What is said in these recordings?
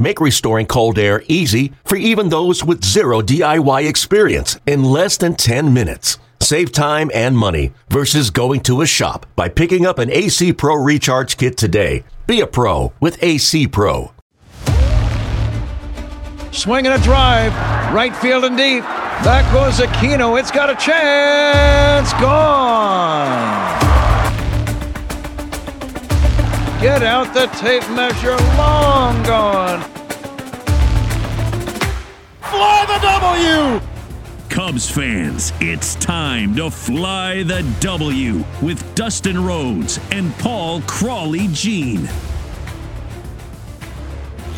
Make restoring cold air easy for even those with zero DIY experience in less than 10 minutes. Save time and money versus going to a shop by picking up an AC Pro Recharge Kit today. Be a pro with AC Pro. Swinging a drive, right field and deep. Back goes Aquino. It's got a chance. Gone. Get out the tape measure. Long gone. Fly the W! Cubs fans, it's time to fly the W with Dustin Rhodes and Paul Crawley Jean.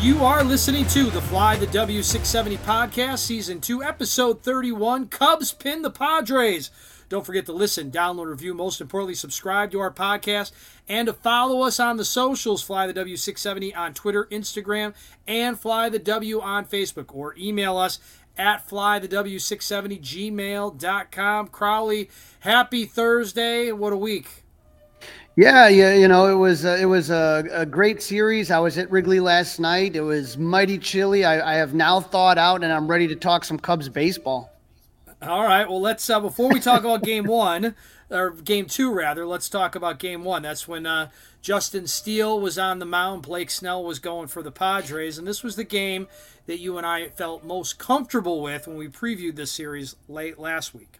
You are listening to the Fly the W670 podcast, season 2, episode 31. Cubs pin the Padres. Don't forget to listen, download, review, most importantly, subscribe to our podcast and to follow us on the socials, Fly the W670 on Twitter, Instagram, and Fly the W on Facebook, or email us at flythew670gmail.com. Crowley, happy Thursday. What a week. Yeah, yeah, you know, it was uh, it was a, a, great series. I was at Wrigley last night. It was mighty chilly. I, I, have now thawed out, and I'm ready to talk some Cubs baseball. All right. Well, let's uh, before we talk about Game One or Game Two, rather, let's talk about Game One. That's when uh, Justin Steele was on the mound. Blake Snell was going for the Padres, and this was the game that you and I felt most comfortable with when we previewed this series late last week.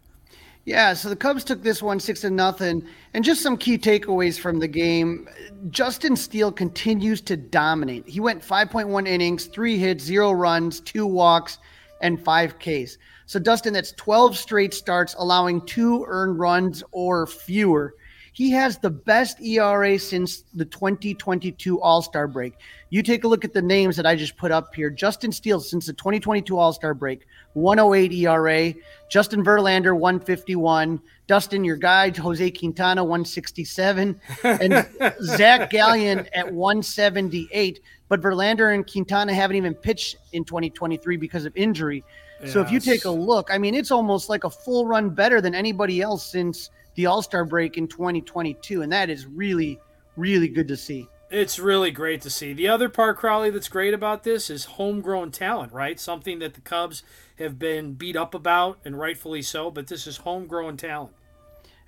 Yeah, so the Cubs took this one six to nothing, and just some key takeaways from the game. Justin Steele continues to dominate. He went 5.1 innings, three hits, zero runs, two walks, and five Ks. So Dustin, that's 12 straight starts, allowing two earned runs or fewer. He has the best ERA since the 2022 All Star break. You take a look at the names that I just put up here. Justin Steele since the 2022 All Star break, 108 ERA. Justin Verlander, 151. Dustin, your guy, Jose Quintana, 167. And Zac Gallen at 178. But Verlander and Quintana haven't even pitched in 2023 because of injury. So if you take a look, I mean, it's almost like a full run better than anybody else since the All Star break in 2022. And that is really, really good to see. It's really great to see. The other part, Crowley, that's great about this is homegrown talent, right? Something that the Cubs have been beat up about, and rightfully so, but this is homegrown talent.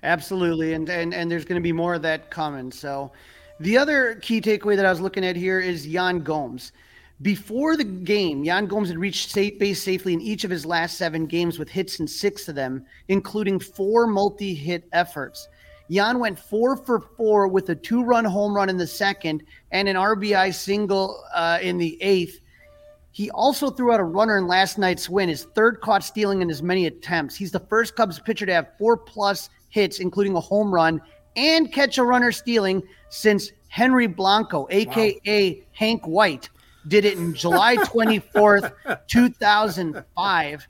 Absolutely. And, and, and there's going to be more of that coming. So the other key takeaway that I was looking at here is Yan Gomes. Before the game, Yan Gomes had reached safe base safely in each of his last seven games with hits in six of them, including four multi hit efforts. Yan went four for four with a two run home run in the second and an RBI single uh, in the eighth. He also threw out a runner in last night's win, his third caught stealing in as many attempts. He's the first Cubs pitcher to have four plus hits, including a home run and catch a runner stealing since Henry Blanco, aka wow. Hank White, did it in July 24th, 2005.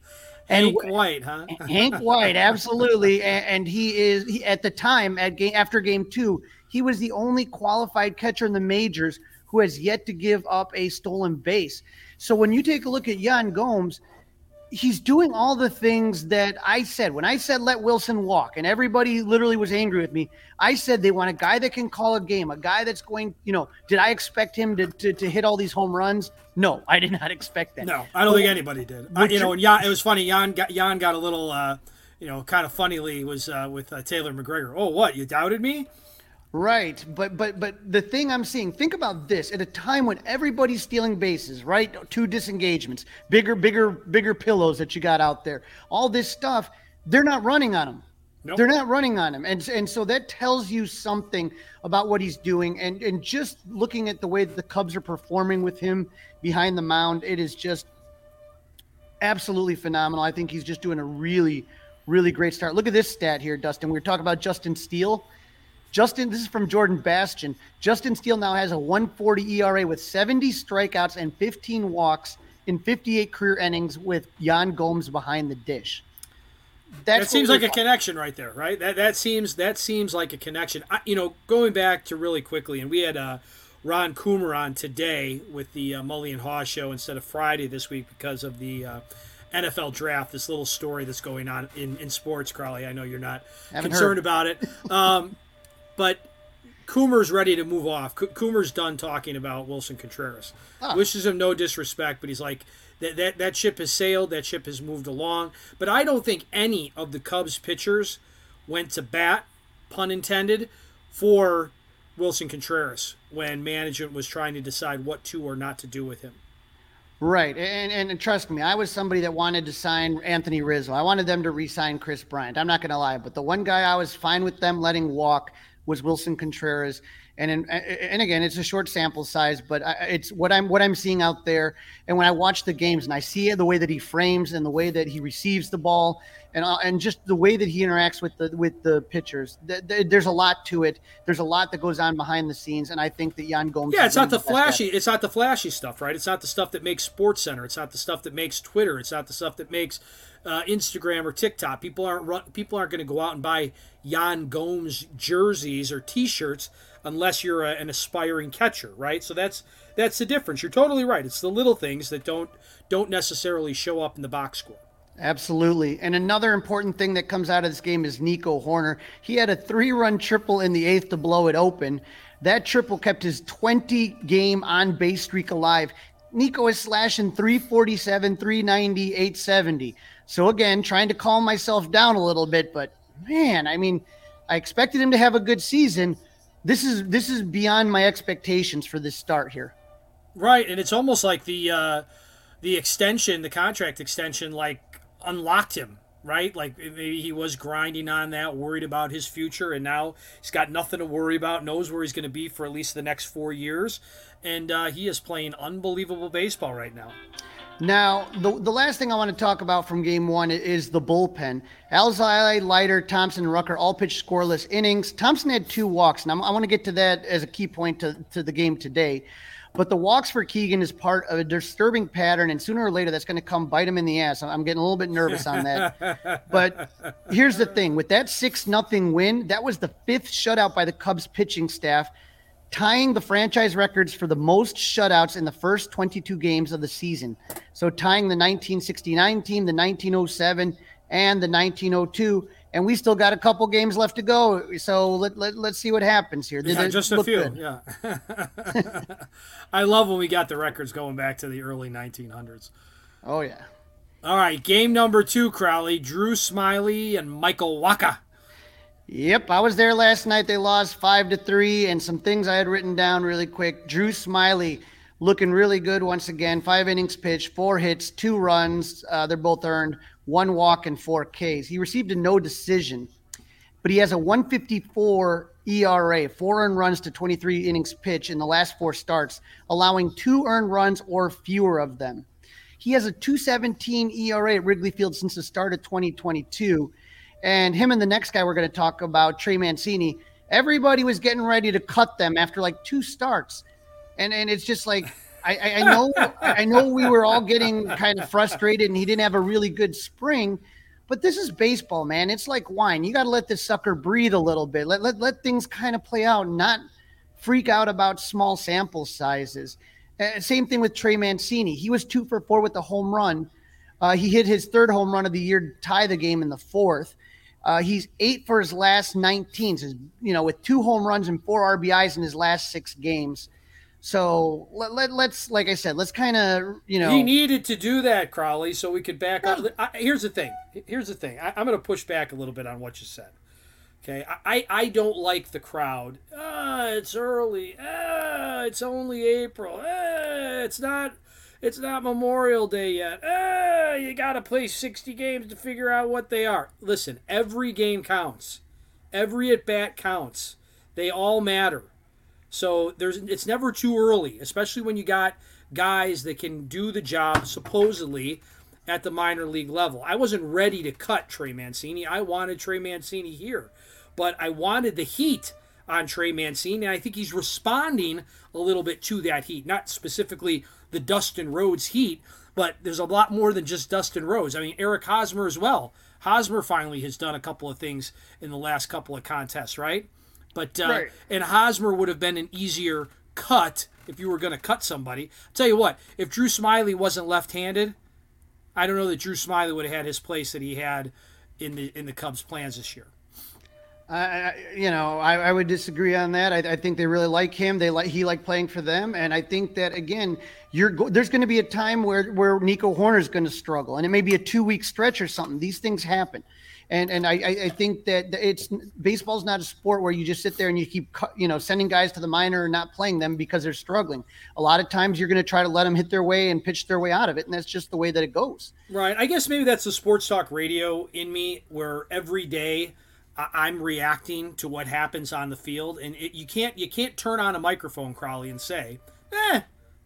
And Hank White, huh? Hank White, absolutely. And, and he is he, at the time at game after game two, he was the only qualified catcher in the majors who has yet to give up a stolen base. So when you take a look at Yan Gomes, he's doing all the things that I said when I said let Wilson walk, and everybody literally was angry with me. I said they want a guy that can call a game, a guy that's going. You know, did I expect him to to, to hit all these home runs? No, I did not expect that. No, I don't think anybody did. I, you know, and Yan, it was funny. Yan got Yan got a little, uh, you know, kind of funnily was uh, with uh, Taylor McGregor. Oh, what you doubted me? Right, but but but the thing I'm seeing, think about this: at a time when everybody's stealing bases, right? Two disengagements, bigger, bigger, bigger pillows that you got out there, all this stuff, they're not running on them. Nope. They're not running on him, and and so that tells you something about what he's doing. And and just looking at the way that the Cubs are performing with him behind the mound, it is just absolutely phenomenal. I think he's just doing a really, really great start. Look at this stat here, Dustin. We were talking about Justin Steele. Justin, this is from Jordan Bastian. Justin Steele now has a 140 ERA with 70 strikeouts and 15 walks in 58 career innings with Yan Gomes behind the dish. That's that seems like a connection right there, right? That that seems that seems like a connection. I, you know, going back to really quickly, and we had uh, Ron Coomer on today with the uh, Mully and Haugh show instead of Friday this week because of the uh, NFL draft. This little story that's going on in, in sports, Crawly. I know you're not Haven't concerned heard. about it, um, but Coomer's ready to move off. Coomer's done talking about Wilson Contreras. Oh. Wishes him no disrespect, but he's like that, that that ship has sailed. That ship has moved along. But I don't think any of the Cubs pitchers went to bat, pun intended, for Wilson Contreras when management was trying to decide what to or not to do with him. Right, and, and, and trust me, I was somebody that wanted to sign Anthony Rizzo. I wanted them to re-sign Kris Bryant. I'm not going to lie, but the one guy I was fine with them letting walk was Wilson Contreras. And in, and again, it's a short sample size, but it's what I'm what I'm seeing out there. And when I watch the games and I see the way that he frames and the way that he receives the ball, and and just the way that he interacts with the with the pitchers, there's a lot to it. There's a lot that goes on behind the scenes, and I think that Yan Gomes. Yeah, it's not the flashy. It's not the flashy stuff, right? It's not the stuff that makes Sports Center. It's not the stuff that makes Twitter. It's not the stuff that makes uh, Instagram or TikTok. People aren't people aren't going to go out and buy Yan Gomes jerseys or T-shirts unless you're a, an aspiring catcher, right? So that's that's the difference. You're totally right. It's the little things that don't don't necessarily show up in the box score. Absolutely. And another important thing that comes out of this game is Nico Hoerner. He had a three run triple in the eighth to blow it open. That triple kept his 20 game on base streak alive. Nico is slashing 347, 390, 870. So again, trying to calm myself down a little bit, but man, I mean, I expected him to have a good season. This is this is beyond my expectations for this start here. Right, and it's almost like the uh, the extension, the contract extension, like unlocked him. Right, like maybe he was grinding on that, worried about his future, and now he's got nothing to worry about. Knows where he's going to be for at least the next four years, and uh, he is playing unbelievable baseball right now. Now, the, the last thing I want to talk about from game one is the bullpen. Alzolay, Leiter, Thompson, Rucker all pitched scoreless innings. Thompson had two walks, and I'm, i want to get to that as a key point to, to the game today. But the walks for Keegan is part of a disturbing pattern, and sooner or later that's going to come bite him in the ass. I'm getting a little bit nervous on that. but here's the thing: with that six nothing win, that was the fifth shutout by the Cubs pitching staff tying the franchise records for the most shutouts in the first 22 games of the season. So tying the 1969 team, the 1907, and the 1902. And we still got a couple games left to go. So let, let, let's see what happens here. Yeah, just a few. Good? Yeah. I love when we got the records going back to the early 1900s. Oh, yeah. All right. Game number two, Crowley, Drew Smyly and Michael Wacha. Yep, I was there last night. They lost five to three, and some things I had written down really quick. Drew Smyly looking really good once again. Five innings pitched, four hits, two runs. Uh, they're both earned, one walk and four Ks. He received a no decision, but he has a 154 ERA, four earned runs to 23 innings pitched in the last four starts, allowing two earned runs or fewer of them. He has a 217 ERA at Wrigley Field since the start of 2022 and him and the next guy we're going to talk about, Trey Mancini, everybody was getting ready to cut them after like two starts. And and it's just like I, I, know I know we were all getting kind of frustrated and he didn't have a really good spring, but this is baseball, man. It's like wine. You got to let this sucker breathe a little bit. Let, let let things kind of play out, not freak out about small sample sizes. Uh, same thing with Trey Mancini. He was two for four with the home run. Uh, he hit his third home run of the year to tie the game in the fourth. Uh, he's eight for his last 19, so, you know, with two home runs and four RBIs in his last six games. So let, let, us like I said, let's kind of, you know. He needed to do that, Crawly, so we could back up. I, here's the thing. Here's the thing. I, am going to push back a little bit on what you said. Okay. I, I don't like the crowd. Ah, it's early. Ah, it's only April. Ah, it's not. It's not Memorial Day yet. Ah, you got to play 60 games to figure out what they are. Listen, every game counts. Every at bat counts. They all matter. So there's it's never too early, especially when you got guys that can do the job supposedly at the minor league level. I wasn't ready to cut Trey Mancini. I wanted Trey Mancini here, but I wanted the heat on Trey Mancini, and I think he's responding a little bit to that heat. Not specifically the Dustin Rhodes heat, but there's a lot more than just Dustin Rhodes. I mean, Eric Hosmer as well. Hosmer finally has done a couple of things in the last couple of contests, right? But uh, right. and Hosmer would have been an easier cut if you were going to cut somebody. I'll tell you what, if Drew Smyly wasn't left-handed, I don't know that Drew Smyly would have had his place that he had in the in the Cubs' plans this year. I, you know, I, I, would disagree on that. I, I, think they really like him. They like he like playing for them, and I think that again, you're go, there's going to be a time where where Nico Hoerner is going to struggle, and it may be a two week stretch or something. These things happen, and and I, I think that it's baseball's not a sport where you just sit there and you keep you know sending guys to the minor and not playing them because they're struggling. A lot of times you're going to try to let them hit their way and pitch their way out of it, and that's just the way that it goes. Right. I guess maybe that's the sports talk radio in me, where every day I'm reacting to what happens on the field, and it, you can't you can't turn on a microphone, Crawly, and say, "Eh,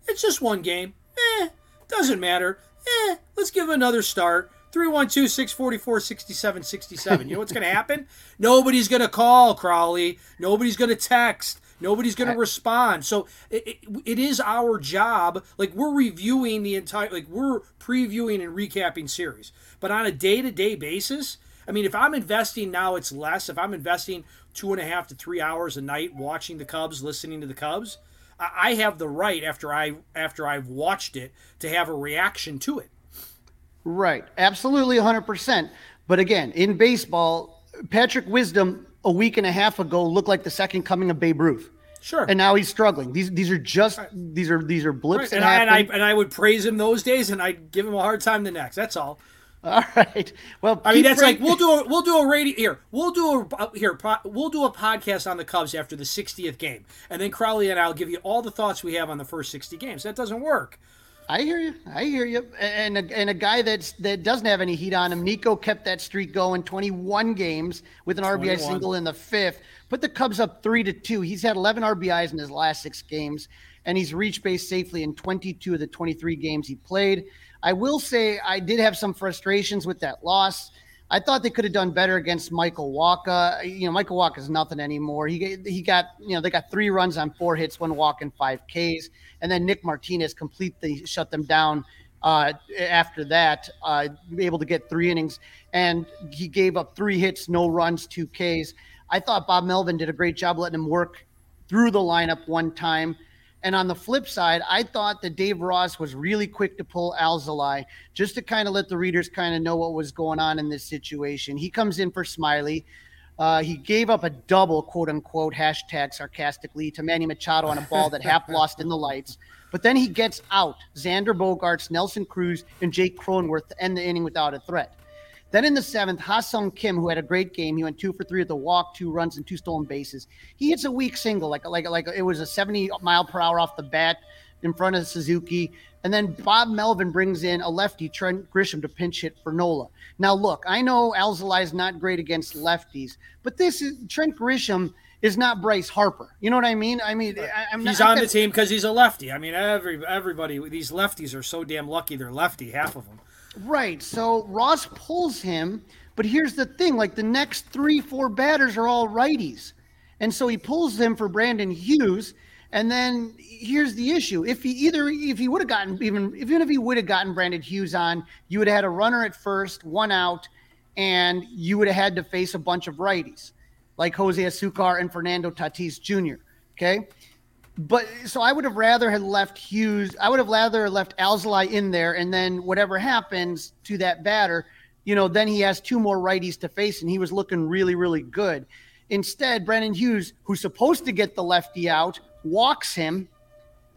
it's just one game. Eh, doesn't matter. Eh, let's give another start." 312 644 6767. You know what's going to happen? Nobody's going to call, Crawly. Nobody's going to text. Nobody's going to uh, respond. So it, it, it is our job. Like we're reviewing the entire, like we're previewing and recapping series. But on a day to day basis, I mean, if I'm investing now, it's less. If I'm investing two and a half to three hours a night watching the Cubs, listening to the Cubs, I have the right after I after I've watched it to have a reaction to it. Right, absolutely, 100. percent But again, in baseball, Patrick Wisdom a week and a half ago looked like the second coming of Babe Ruth. Sure. And now he's struggling. These these are just right. these are these are blips. Right. And, I, and, I, and I would praise him those days, and I'd give him a hard time the next. That's all. All right. Well, I mean that's like we'll do a we'll do a radio here. We'll do a uh, here we'll do a podcast on the Cubs after the 60th game, and then Crawly and I'll give you all the thoughts we have on the first 60 games. That doesn't work. I hear you. I hear you. And a, and a guy that's that doesn't have any heat on him. Nico kept that streak going. 21 games with an 21. RBI single in the fifth. Put the Cubs up three to two. He's had 11 RBIs in his last six games, and he's reached base safely in 22 of the 23 games he played. I will say I did have some frustrations with that loss. I thought they could have done better against Michael Wacha. You know, Michael Wacha is nothing anymore. He he got you know they got three runs on four hits, one walk, and five Ks, and then Nick Martinez completely shut them down. Uh, after that, uh, able to get three innings, and he gave up three hits, no runs, two Ks. I thought Bob Melvin did a great job letting him work through the lineup one time. And on the flip side, I thought that Dave Ross was really quick to pull Alzolay just to kind of let the readers kind of know what was going on in this situation. He comes in for Smyly. Uh, he gave up a double, quote unquote, hashtag sarcastically to Manny Machado on a ball that half lost in the lights. But then he gets out Xander Bogaerts, Nelson Cruz, and Jake Cronenworth to end the inning without a threat. Then in the seventh, Ha-Seong Kim, who had a great game, he went two for three at the walk, two runs, and two stolen bases. He hits a weak single, like like like it was a 70 mile per hour off the bat in front of Suzuki. And then Bob Melvin brings in a lefty, Trent Grisham, to pinch hit for Nola. Now, look, I know Alzolay is not great against lefties, but this is Trent Grisham is not Bryce Harper. You know what I mean? I mean, I, he's not, on the team because he's a lefty. I mean, every everybody these lefties are so damn lucky they're lefty, half of them. Right. So Ross pulls him, but here's the thing: like the next three, four batters are all righties, and so he pulls them for Brandon Hughes. And then here's the issue: if he either if he would have gotten even even if he would have gotten Brandon Hughes on, you would have had a runner at first, one out, and you would have had to face a bunch of righties like Jose Azocar and Fernando Tatis Jr. Okay but so I would have rather had left Hughes. I would have rather left Alzolay in there, and then whatever happens to that batter, you know, then he has two more righties to face, and he was looking really, really good. Instead, Brandon Hughes, who's supposed to get the lefty out, walks him,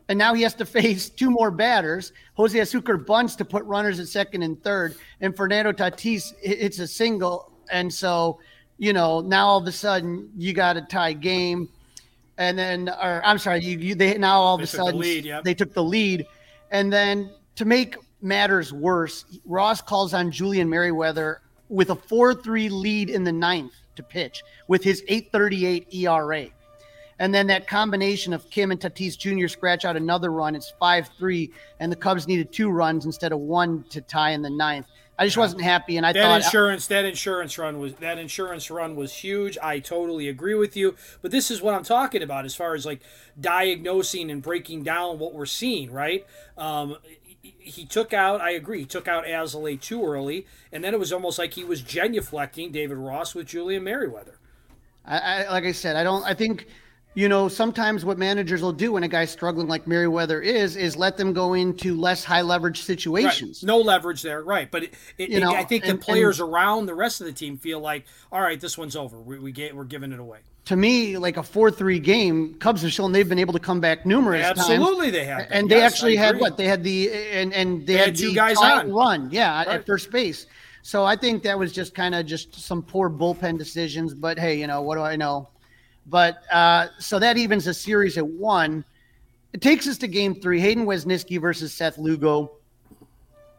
and now he has to face two more batters. Jose Azocar bunts to put runners at second and third, and Fernando Tatis hits a single, and so you know now all of a sudden you got a tie game and then or I'm sorry, you, you they now all of a sudden the lead, yep. they took the lead, and then to make matters worse, Ross calls on Julian Merryweather with a 4 3 lead in the ninth to pitch with his 838 ERA. And then that combination of Kim and Tatis Jr. scratch out another run. It's 5 3, and the Cubs needed two runs instead of one to tie in the ninth. I just wasn't happy, and I that thought insurance that insurance run was that insurance run was huge. I totally agree with you, but this is what I'm talking about as far as like diagnosing and breaking down what we're seeing. Right? Um, he took out. I agree. He took out Alzolay too early, and then it was almost like he was genuflecting David Ross with Julian Merryweather. I, I like I said, I don't. I think you know, sometimes what managers will do when a guy's struggling like Merryweather is, is let them go into less high leverage situations. Right. No leverage there, right? But it, it, you know, I think and, the players around the rest of the team feel like, all right, this one's over. We, we get, we're giving it away. To me, like a four-three game, Cubs have shown they've been able to come back numerous Absolutely times. Absolutely, they have. And they actually had what they had the and and they, they had, had two guys on run, yeah, right. at first base. So I think that was just kind of just some poor bullpen decisions. But hey, you know what do I know? But uh, so that evens the series at one. It takes us to game three. Hayden Wesneski versus Seth Lugo.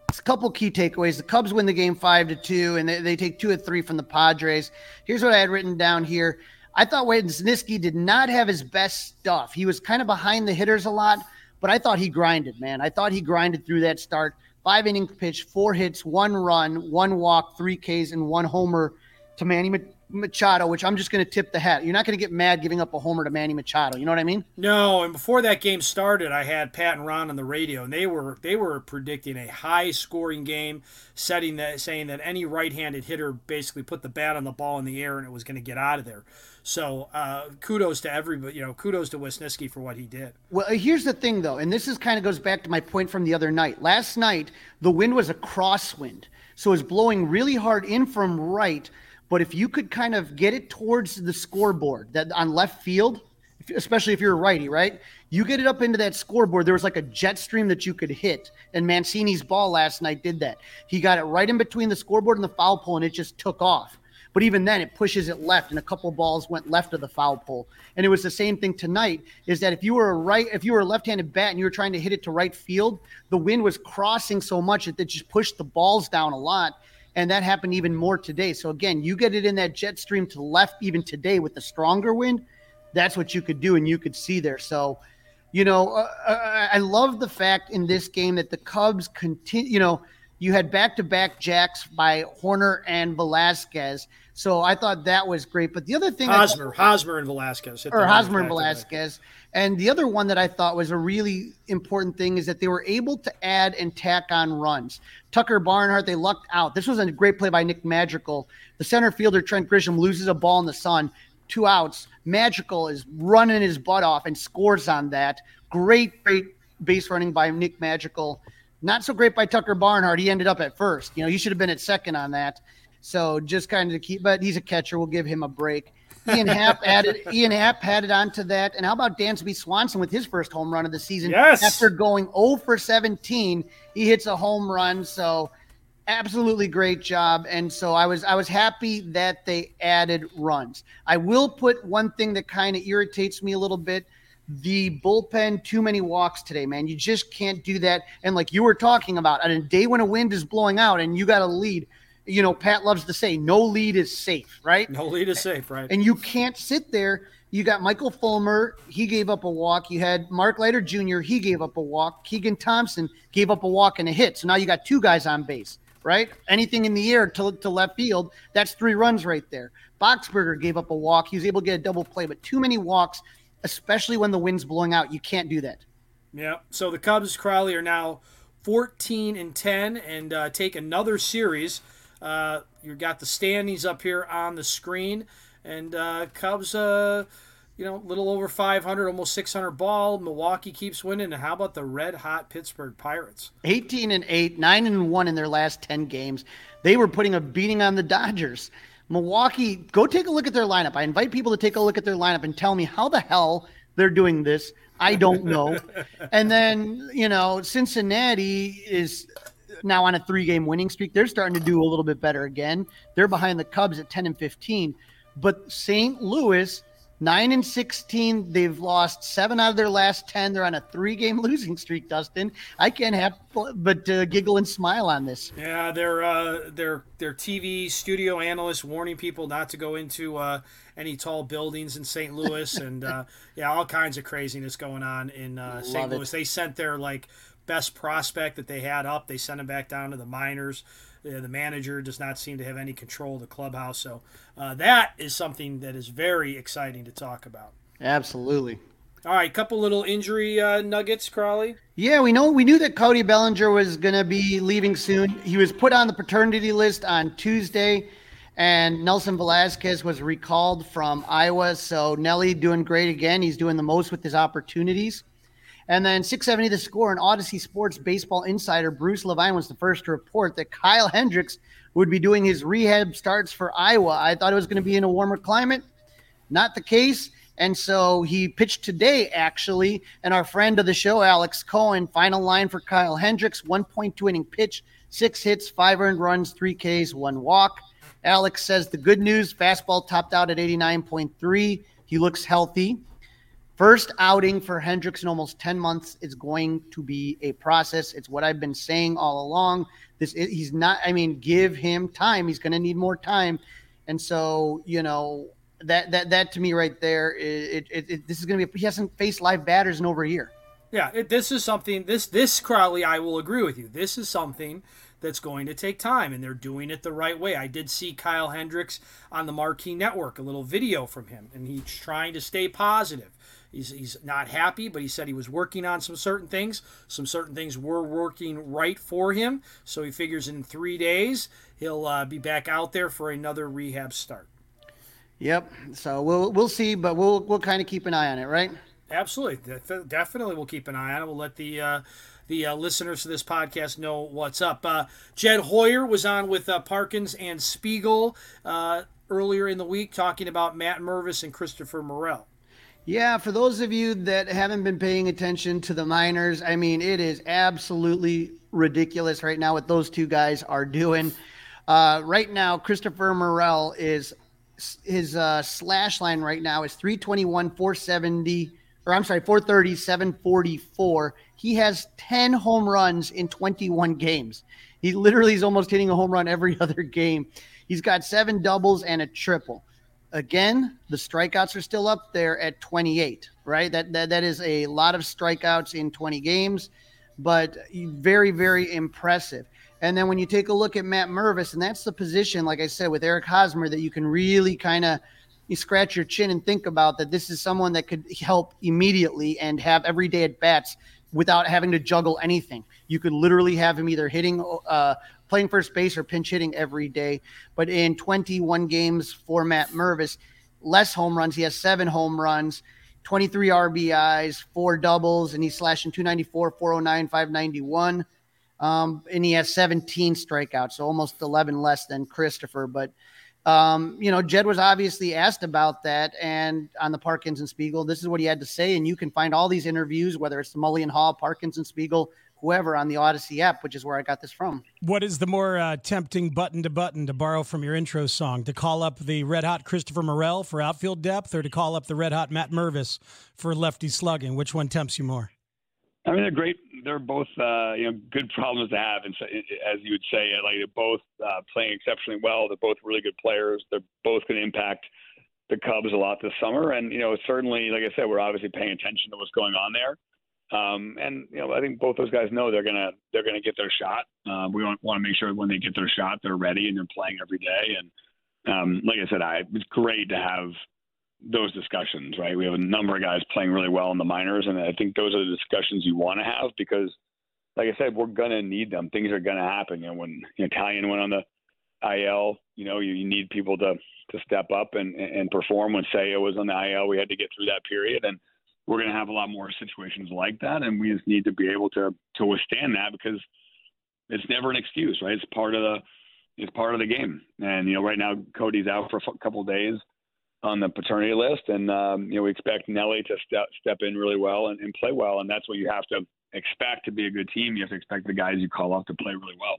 It's a couple key takeaways. The Cubs win the game five to two, and they, they take two at three from the Padres. Here's what I had written down here. I thought Wesneski did not have his best stuff. He was kind of behind the hitters a lot, but I thought he grinded, man. I thought he grinded through that start. Five inning pitch, four hits, one run, one walk, three Ks, and one homer to Manny Machado, which I'm just going to tip the hat. You're not going to get mad giving up a homer to Manny Machado. You know what I mean? No. And before that game started, I had Pat and Ron on the radio, and they were they were predicting a high scoring game, setting that saying that any right handed hitter basically put the bat on the ball in the air and it was going to get out of there. So uh, kudos to everybody. You know, kudos to Wesneski for what he did. Well, here's the thing though, and this is kind of goes back to my point from the other night. Last night, the wind was a crosswind, so it was blowing really hard in from right but if you could kind of get it towards the scoreboard that on left field, especially if you're a righty, right? You get it up into that scoreboard. There was like a jet stream that you could hit, and Mancini's ball last night did that. He got it right in between the scoreboard and the foul pole, and it just took off. But even then, it pushes it left, and a couple balls went left of the foul pole. And it was the same thing tonight. Is that if you were a right, if you were a left-handed bat and you were trying to hit it to right field, the wind was crossing so much that it just pushed the balls down a lot and that happened even more today. So again, you get it in that jet stream to left even today with the stronger wind. That's what you could do, and you could see there. So, you know, uh, uh I love the fact in this game that the Cubs continue. You know, you had back-to-back jacks by Hoerner and Velazquez. So I thought that was great. But the other thing, Hosmer, thought, Hosmer and Velazquez, or Hosmer and Velazquez. And the other one that I thought was a really important thing is that they were able to add and tack on runs. Tucker Barnhart, they lucked out. This was a great play by Nick Madrigal. The center fielder, Trent Grisham, loses a ball in the sun, two outs. Madrigal is running his butt off and scores on that. Great, great base running by Nick Madrigal. Not so great by Tucker Barnhart. He ended up at first. You know, he should have been at second on that. So just kind of to keep, but he's a catcher. We'll give him a break. Ian Happ added Ian Happ added on to that. And how about Dansby Swanson with his first home run of the season? Yes. After going 0 for 17, he hits a home run. So absolutely great job. And so I was I was happy that they added runs. I will put one thing that kind of irritates me a little bit. The bullpen, too many walks today, man. You just can't do that. And like you were talking about, on a day when a wind is blowing out and you got a lead, you know, Pat loves to say, no lead is safe, right? No lead is safe, right? And you can't sit there. You got Michael Fulmer, he gave up a walk. You had Mark Leiter Jr., he gave up a walk. Keegan Thompson gave up a walk and a hit. So now you got two guys on base, right? Anything in the air to, to left field, that's three runs right there. Boxberger gave up a walk. He was able to get a double play, but too many walks, especially when the wind's blowing out. You can't do that. Yeah. So the Cubs, Crowley, are now 14 and 10 and uh, take another series uh, you got the standings up here on the screen, and uh, Cubs, uh, you know, a little over 500, almost 600 ball. Milwaukee keeps winning. And how about the red hot Pittsburgh Pirates? 18 and 8, 9 and 1 in their last 10 games. They were putting a beating on the Dodgers. Milwaukee, go take a look at their lineup. I invite people to take a look at their lineup and tell me how the hell they're doing this. I don't know. and then, you know, Cincinnati is now on a three game winning streak. They're starting to do a little bit better again. They're behind the Cubs at 10 and 15. But St. Louis Nine and 16. They've lost seven out of their last 10. They're on a three game losing streak, Dustin. I can't have but uh, giggle and smile on this. Yeah, their uh, their their TV studio analysts warning people not to go into uh, any tall buildings in St. Louis, and uh, yeah, all kinds of craziness going on in uh, St. Louis. They sent their like best prospect that they had up. They sent him back down to the minors. The manager does not seem to have any control of the clubhouse. So uh, that is something that is very exciting to talk about. Absolutely. All right, couple little injury uh, nuggets, Crawley. Yeah, we know we knew that Cody Bellinger was going to be leaving soon. He was put on the paternity list on Tuesday, and Nelson Velazquez was recalled from Iowa. So Nelly doing great again. He's doing the most with his opportunities. And then 670 the score and Audacy Sports baseball insider Bruce Levine was the first to report that Kyle Hendricks would be doing his rehab starts for Iowa. I thought it was going to be in a warmer climate. Not the case. And so he pitched today, actually. And our friend of the show, Alex Cohen, final line for Kyle Hendricks 1.2 inning pitch, six hits, five earned runs, three Ks, one walk. Alex says the good news fastball topped out at 89.3. He looks healthy. First outing for Hendricks in almost 10 months is going to be a process. It's what I've been saying all along. This he's not I mean give him time. He's going to need more time. And so, you know, that that that to me right there it, it, it this is going to be he hasn't faced live batters in over a year. Yeah, it, this is something this this Crawly I will agree with you. This is something that's going to take time and they're doing it the right way. I did see Kyle Hendricks on the Marquee Network, a little video from him, and he's trying to stay positive. He's, he's not happy, but he said he was working on some certain things. Some certain things were working right for him. So he figures in three days he'll uh, be back out there for another rehab start. Yep. So we'll we'll see, but we'll we'll kind of keep an eye on it, right? Absolutely, definitely. We'll keep an eye on it. We'll let the uh, the uh, listeners to this podcast know what's up. Uh, Jed Hoyer was on with uh, Parkins and Spiegel uh, earlier in the week talking about Matt Mervis and Christopher Morel. Yeah, for those of you that haven't been paying attention to the minors, I mean, it is absolutely ridiculous right now what those two guys are doing. Uh, right now, Christopher Morel is his uh, slash line right now is 321, 470, or I'm sorry, 430, 744. He has 10 home runs in 21 games. He literally is almost hitting a home run every other game. He's got seven doubles and a triple. Again, the strikeouts are still up there at 28, right? That, that that is a lot of strikeouts in 20 games, but very very impressive. And then when you take a look at Matt Mervis, and that's the position, like I said, with Eric Hosmer, that you can really kind of you scratch your chin and think about that this is someone that could help immediately and have everyday at bats without having to juggle anything. You could literally have him either hitting uh, playing first base or pinch hitting every day. But in 21 games for Matt Mervis, less home runs. He has seven home runs, 23 RBIs, four doubles, and he's slashing 294, 409, 591. Um, and he has 17 strikeouts, so almost 11 less than Christopher. But um, you know, Jed was obviously asked about that, and on the Parkinson Spiegel, this is what he had to say. And you can find all these interviews, whether it's the Mully and Haugh, Parkins Spiegel, whoever on the Audacy app, which is where I got this from. What is the more uh, tempting button to button to borrow from your intro song? To call up the red hot Christopher Morel for outfield depth or to call up the red hot Matt Mervis for lefty slugging? Which one tempts you more? I mean, they're great. They're both, uh, you know, good problems to have. And so, as you would say, like they're both uh, playing exceptionally well. They're both really good players. They're both going to impact the Cubs a lot this summer. And you know, certainly, like I said, we're obviously paying attention to what's going on there. Um, and you know, I think both those guys know they're gonna they're gonna get their shot. Uh, we want, to make sure when they get their shot, they're ready and they're playing every day. And um, like I said, I it's great to have those discussions. Right, we have a number of guys playing really well in the minors, and I think those are the discussions you want to have because, like I said, we're gonna need them. Things are gonna happen. You know, when Taillon went on the IL, you know, you, you need people to to step up and and perform. When Seiya was on the IL, we had to get through that period and we're going to have a lot more situations like that, and we just need to be able to to withstand that because it's never an excuse, right? It's part of the it's part of the game. And you know, right now Cody's out for a couple days on the paternity list, and um, you know we expect Nelly to step step in really well and, and play well, and that's what you have to expect to be a good team. You have to expect the guys you call up to play really well.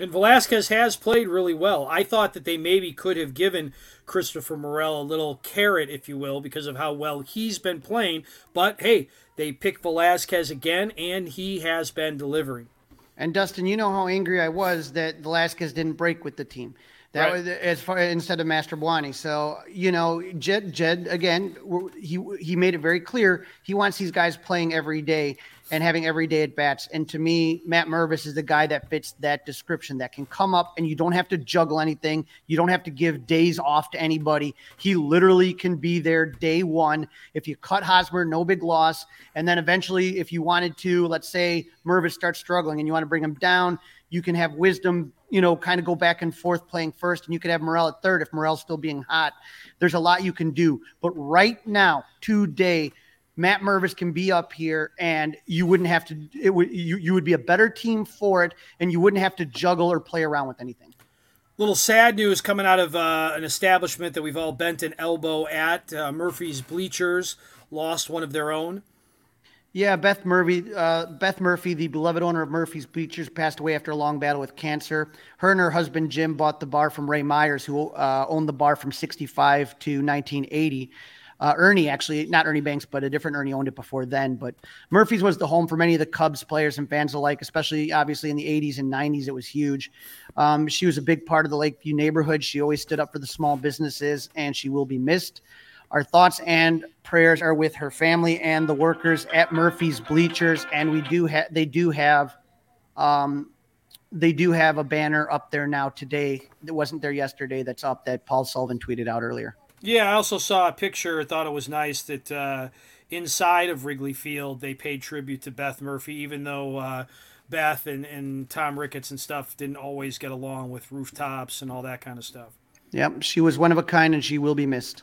And Velazquez has played really well. I thought that they maybe could have given Christopher Morel a little carrot, if you will, because of how well he's been playing. But hey, they picked Velazquez again, and he has been delivering. And Dustin, you know how angry I was that Velazquez didn't break with the team. That right. was as far instead of Mastrobuoni. So you know, Jed, Jed again, he he made it very clear he wants these guys playing every day and having every day at bats. And to me, Matt Mervis is the guy that fits that description. That can come up and you don't have to juggle anything. You don't have to give days off to anybody. He literally can be there day one. If you cut Hosmer, no big loss. And then eventually, if you wanted to, let's say Mervis starts struggling and you want to bring him down you can have Wisdom, you know, kind of go back and forth playing first, and you could have Morel at third if Morel's still being hot. There's a lot you can do. But right now, today, Matt Mervis can be up here, and you wouldn't have to. It would you you would be a better team for it, and you wouldn't have to juggle or play around with anything. Little sad news coming out of uh, an establishment that we've all bent an elbow at. Uh, Murphy's Bleachers lost one of their own. Yeah, Beth Murphy, uh, Beth Murphy, the beloved owner of Murphy's Bleachers, passed away after a long battle with cancer. Her and her husband Jim bought the bar from Ray Myers, who uh, owned the bar from '65 to 1980. Uh, Ernie, actually, not Ernie Banks, but a different Ernie owned it before then. But Murphy's was the home for many of the Cubs players and fans alike, especially obviously in the 80s and 90s. It was huge. Um, she was a big part of the Lakeview neighborhood. She always stood up for the small businesses, and she will be missed. Our thoughts and prayers are with her family and the workers at Murphy's Bleachers, and we do have they do have um, they do have a banner up there now today that wasn't there yesterday. That's up that Paul Sullivan tweeted out earlier. Yeah, I also saw a picture. Thought it was nice that uh, inside of Wrigley Field they paid tribute to Beth Murphy, even though. Uh, Beth and, and Tom Ricketts and stuff didn't always get along with rooftops and all that kind of stuff. Yep, she was one of a kind and she will be missed.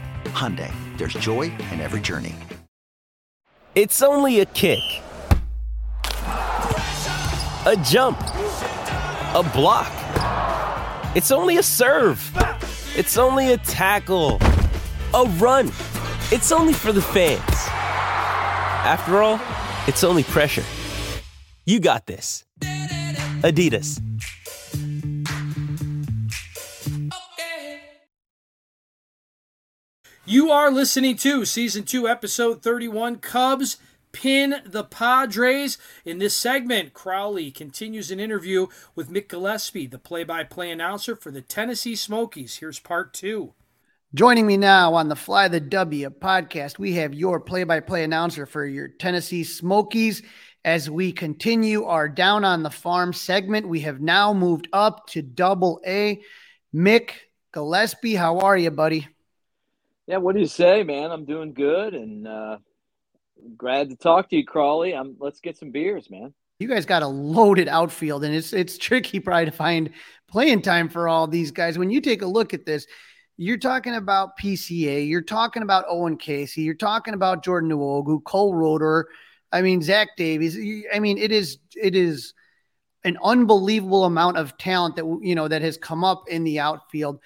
Hyundai, there's joy in every journey. It's only a kick, a jump, a block. It's only a serve. It's only a tackle, a run. It's only for the fans. After all, it's only pressure. You got this. Adidas. You are listening to season two, episode 31 Cubs pin the Padres. In this segment, Crowley continues an interview with Mick Gillispie, the play by play announcer for the Tennessee Smokies. Here's part two. Joining me now on the Fly the W podcast, we have your play by play announcer for your Tennessee Smokies. As we continue our Down on the Farm segment, we have now moved up to double A. Mick Gillispie, how are you, buddy? Yeah, what do you say, man? I'm doing good and uh, glad to talk to you, Crawley. I'm let's get some beers, man. You guys got a loaded outfield, and it's it's tricky probably to find playing time for all these guys. When you take a look at this, you're talking about PCA, you're talking about Owen Caissie, you're talking about Jordan Nwogu, Cole Roeder. I mean Zach Davies. I mean it is it is an unbelievable amount of talent that you know that has come up in the outfield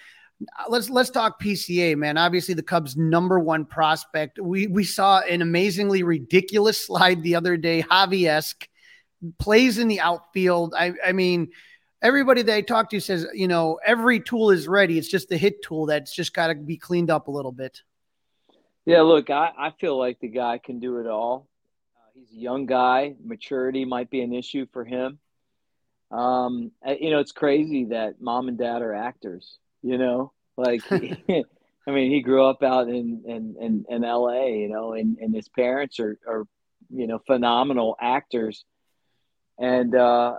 let's let's talk PCA, man. Obviously, the Cubs' number one prospect. We we saw an amazingly ridiculous slide the other day. Javi plays in the outfield. I I mean, everybody that I talk to says you know every tool is ready. It's just the hit tool that's just got to be cleaned up a little bit. Yeah, look, I, I feel like the guy can do it all. Uh, he's a young guy. Maturity might be an issue for him. Um, you know, it's crazy that mom and dad are actors you know, like I mean, he grew up out in in in, in L.A. You know, and and his parents are are you know phenomenal actors, and uh,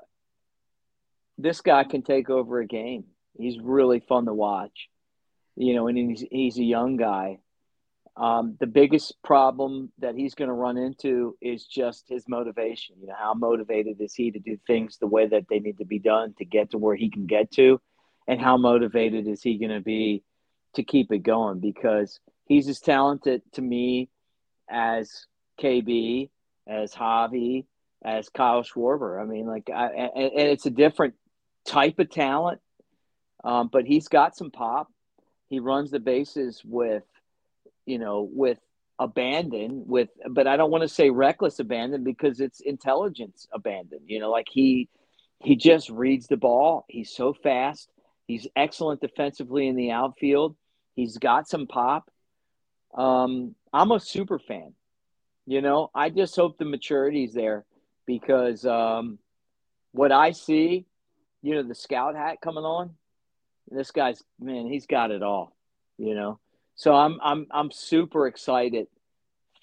this guy can take over a game. He's really fun to watch, you know, and he's he's a young guy. Um, the biggest problem that he's going to run into is just his motivation. You know, how motivated is he to do things the way that they need to be done to get to where he can get to, and how motivated is he going to be to keep it going? Because he's as talented to me as KB, as Javi, as Kyle Schwarber. I mean, like, I, and, and it's a different type of talent, um, but he's got some pop. He runs the bases with you know, with abandon with but I don't want to say reckless abandon because it's intelligence abandon. You know, like he he just reads the ball. He's so fast. He's excellent defensively in the outfield. He's got some pop. Um, I'm a super fan. You know, I just hope the maturity's there because um, what I see, you know, the scout hat coming on, this guy's man, he's got it all. You know, so I'm I'm I'm super excited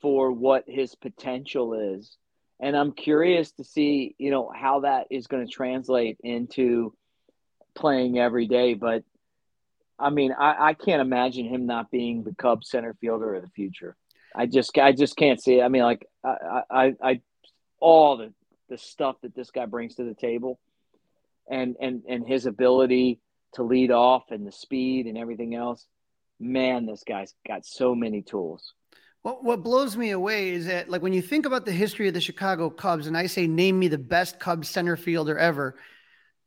for what his potential is. And I'm curious to see, you know, how that is going to translate into playing every day. But I mean, I, I can't imagine him not being the Cubs center fielder of the future. I just I just can't see it. I mean, like I I, I all the the stuff that this guy brings to the table and and and his ability to lead off and the speed and everything else man, this guy's got so many tools. What what blows me away is that like when you think about the history of the Chicago Cubs, and I say name me the best Cubs center fielder ever.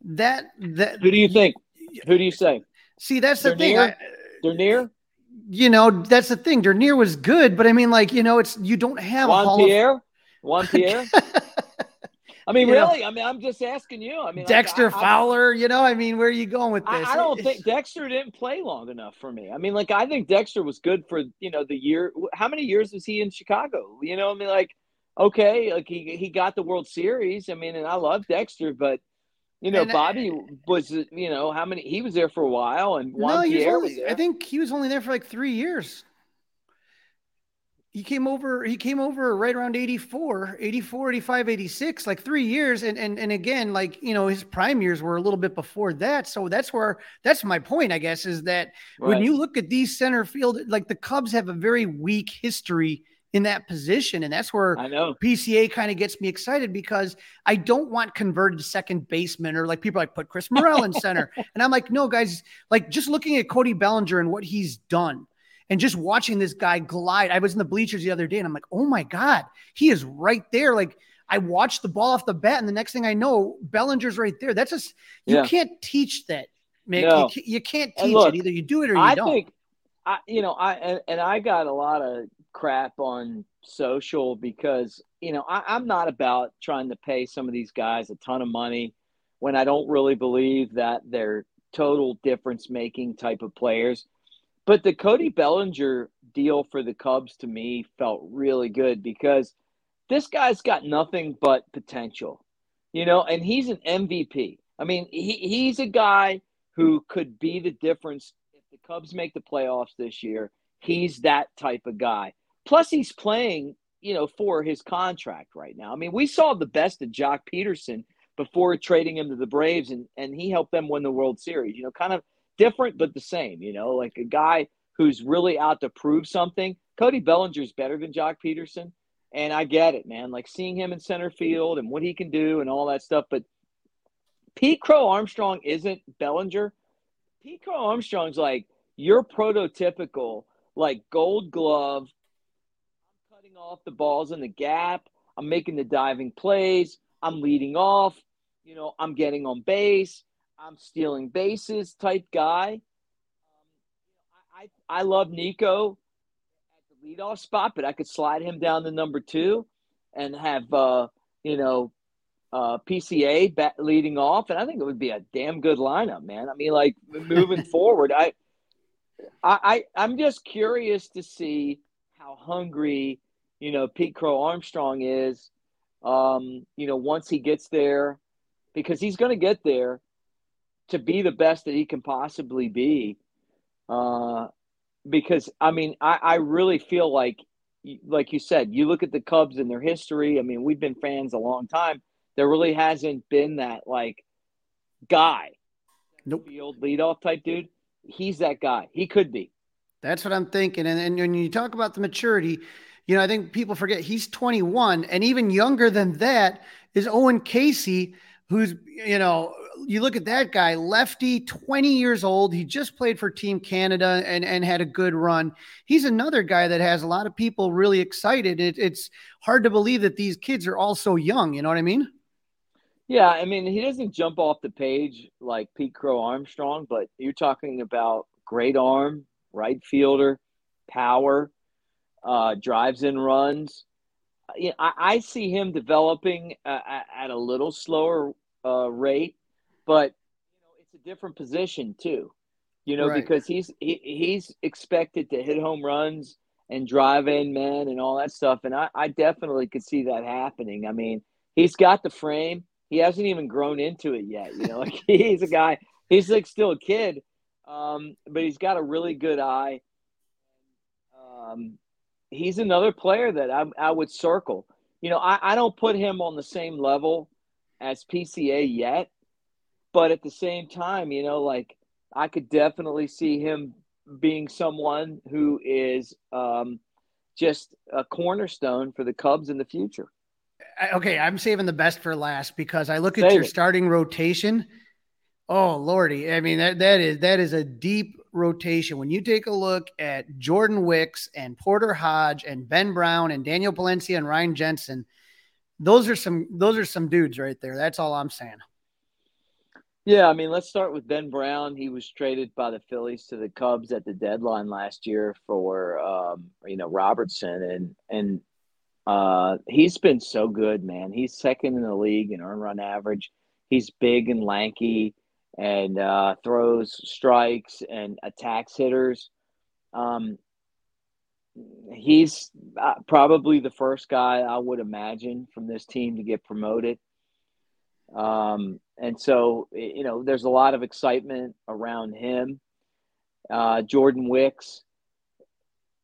That that who do you think? Who do you say? See, that's the thing. I, Dernier. You know, that's the thing. Dernier was good, but I mean, like you know, it's you don't have Juan a Hall Pierre. Of... Juan Pierre. I mean, know, really? I mean, I'm just asking you. I mean, Dexter I, I- Fowler. You know, I mean, where are you going with I, this? I don't think Dexter didn't play long enough for me. I mean, like I think Dexter was good for you know the year. How many years was he in Chicago? You know, I mean, like okay, like he he got the World Series. I mean, and I love Dexter, but you know, And I- Bobby was you know how many? He was there for a while, and Juan no, he was only, was there. I think he was only there for like three years. He came over, he came over right around 84, 84, 85, 86, like three years. And, and, and again, like, you know, his prime years were a little bit before that. So that's where, that's my point, I guess, is that when you look at these center field, like the Cubs have a very weak history in that position. And that's where I know. PCA kind of gets me excited because I don't want converted second baseman or like people like put Chris Morel in center. And I'm like, no, guys, like just looking at Cody Bellinger and what he's done and just watching this guy glide. I was in the bleachers the other day and I'm like, oh my God, he is right there. Like I watched the ball off the bat, and the next thing I know, Bellinger's right there. That's just you Yeah. can't teach that, man. No. You, can't, you can't teach look, it. Either you do it or you I don't. I think, I you know, I and, and I got a lot of crap on social because you know I, I'm not about trying to pay some of these guys a ton of money when I don't really believe that they're total difference making type of players. But the Cody Bellinger deal for the Cubs to me felt really good because this guy's got nothing but potential, you know, and he's an MVP. I mean, he, he's a guy who could be the difference if the Cubs make the playoffs this year. He's that type of guy. Plus, he's playing, you know, for his contract right now. I mean, we saw the best of Joc Pederson before trading him to the Braves, and and he helped them win the World Series. You know, kind of different but the same. You know, like a guy who's really out to prove something. Cody Bellinger's better than Joc Pederson, and I get it, man. Like seeing him in center field and what he can do and all that stuff. But Pete Crow Armstrong isn't Bellinger. Pete Crow Armstrong's like your prototypical, like gold glove. I'm off the balls in the gap. I'm making the diving plays. I'm leading off. You know, I'm getting on base. I'm stealing bases type guy. Um, I, I love Nico at the leadoff spot, but I could slide him down to number two and have, uh, you know, uh, PCA bat, leading off, and I think it would be a damn good lineup, man. I mean, like moving forward, I, I, I, I'm just curious to see how hungry, you know, Pete Crow Armstrong is. Um, you know, once he gets there, because he's going to get there to be the best that he can possibly be. Uh, because I mean, I, I really feel like, like you said, you look at the Cubs and their history. I mean, we've been fans a long time. There really hasn't been that like guy, nope. field leadoff type dude. He's that guy. He could be. That's what I'm thinking. And, and when you talk about the maturity, you know, I think people forget he's 21, and even younger than that is Owen Caissie, who's, you know, you look at that guy, lefty, 20 years old. He just played for Team Canada and, and had a good run. He's another guy that has a lot of people really excited. It, it's hard to believe that these kids are all so young. You know what I mean? Yeah, I mean, he doesn't jump off the page like Pete Crow Armstrong, but you're talking about great arm, right fielder, power, uh, drives and runs. I, I, see him developing uh, at a little slower uh, rate but you know it's a different position too. You know right. because he's he, he's expected to hit home runs and drive in men and all that stuff, and I, I definitely could see that happening. I mean, he's got the frame. He hasn't even grown into it yet. You know, like he's a guy. He's like still a kid, um, but he's got a really good eye. Um, he's another player that I, I would circle. You know, I, I don't put him on the same level as PCA yet, but at the same time, you know, like I could definitely see him being someone who is um, just a cornerstone for the Cubs in the future. Okay, I'm saving the best for last because I look at Save your it. starting rotation. Oh lordy, I mean that that is that is a deep rotation. When you take a look at Jordan Wicks and Porter Hodge and Ben Brown and Daniel Palencia and Ryan Jensen, those are some those are some dudes right there. That's all I'm saying. Yeah, I mean, let's start with Ben Brown. He was traded by the Phillies to the Cubs at the deadline last year for um, you know Robertson, and and uh, he's been so good, man. He's second in the league in earn run average. He's big and lanky, and uh, throws strikes and attacks hitters. Um, he's uh, probably the first guy I would imagine from this team to get promoted. Um, and so, you know, there's a lot of excitement around him. Uh, Jordan Wicks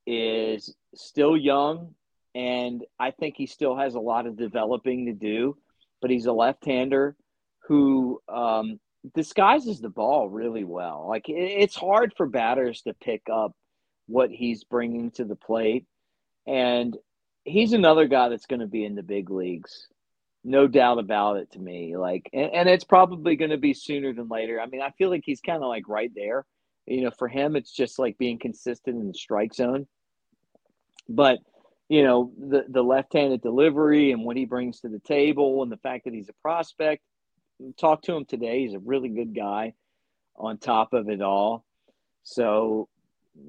is still young, and I think he still has a lot of developing to do, but he's a left hander who um, disguises the ball really well. Like, it's hard for batters to pick up what he's bringing to the plate. And he's another guy that's going to be in the big leagues no doubt about it to me. Like, and, and it's probably going to be sooner than later. I mean, I feel like he's kind of like right there. You know, for him, it's just like being consistent in the strike zone. But you know, the the left-handed delivery and what he brings to the table, and the fact that he's a prospect. Talk to him today. He's a really good guy. On top of it all, so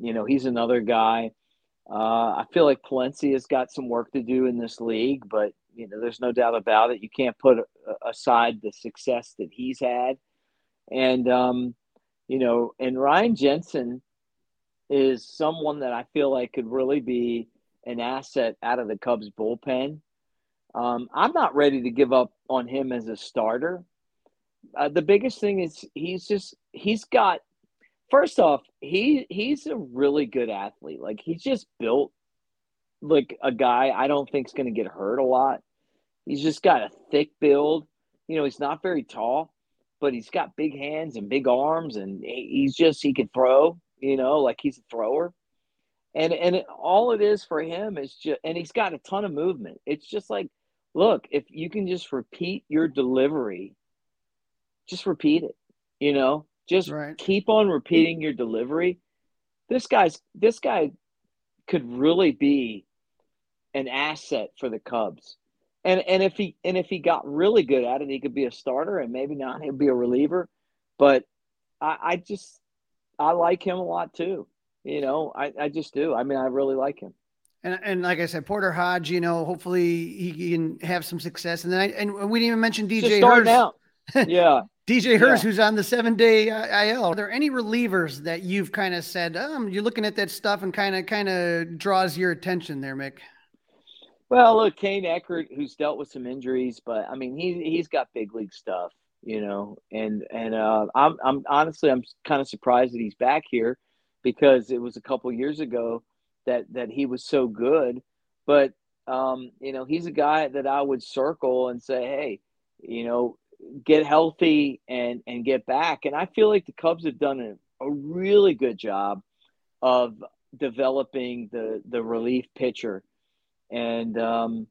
you know, he's another guy. Uh, I feel like Palencia's got some work to do in this league, but you know, there's no doubt about it. You can't put aside the success that he's had, and um, you know, and Ryan Jensen is someone that I feel like could really be an asset out of the Cubs bullpen. Um, I'm not ready to give up on him as a starter. Uh, the biggest thing is he's just he's got first off he he's a really good athlete like he's just built like a guy I don't think is going to get hurt a lot. He's just got a thick build. You know, he's not very tall, but he's got big hands and big arms, and he's just he can throw. You know, like he's a thrower. And and it, all it is for him is just, and he's got a ton of movement. It's just like, look, if you can just repeat your delivery, just repeat it. You know, just right. keep on repeating your delivery. This guy's this guy could really be an asset for the Cubs. And and if he and if he got really good at it, he could be a starter and maybe not he'd be a reliever. But I, I just I like him a lot too. You know, I, I just do. I mean, I really like him. And, and like I said, Porter Hodge, you know, hopefully he can have some success. And then I, and we didn't even mention DJ Herz. Out. Yeah. DJ Herz, yeah. who's on the seven day IL. Are there any relievers that you've kind of said, um, you're looking at that stuff and kind of kind of draws your attention there, Mick? Well, look, Cayne Ueckert, who's dealt with some injuries, but I mean, he he's got big league stuff, you know, and and uh, I'm I'm honestly I'm kind of surprised that he's back here because it was a couple years ago that that he was so good, but um, you know, he's a guy that I would circle and say, hey, you know, get healthy and and get back. And I feel like the Cubs have done a, a really good job of developing the the relief pitcher, and um,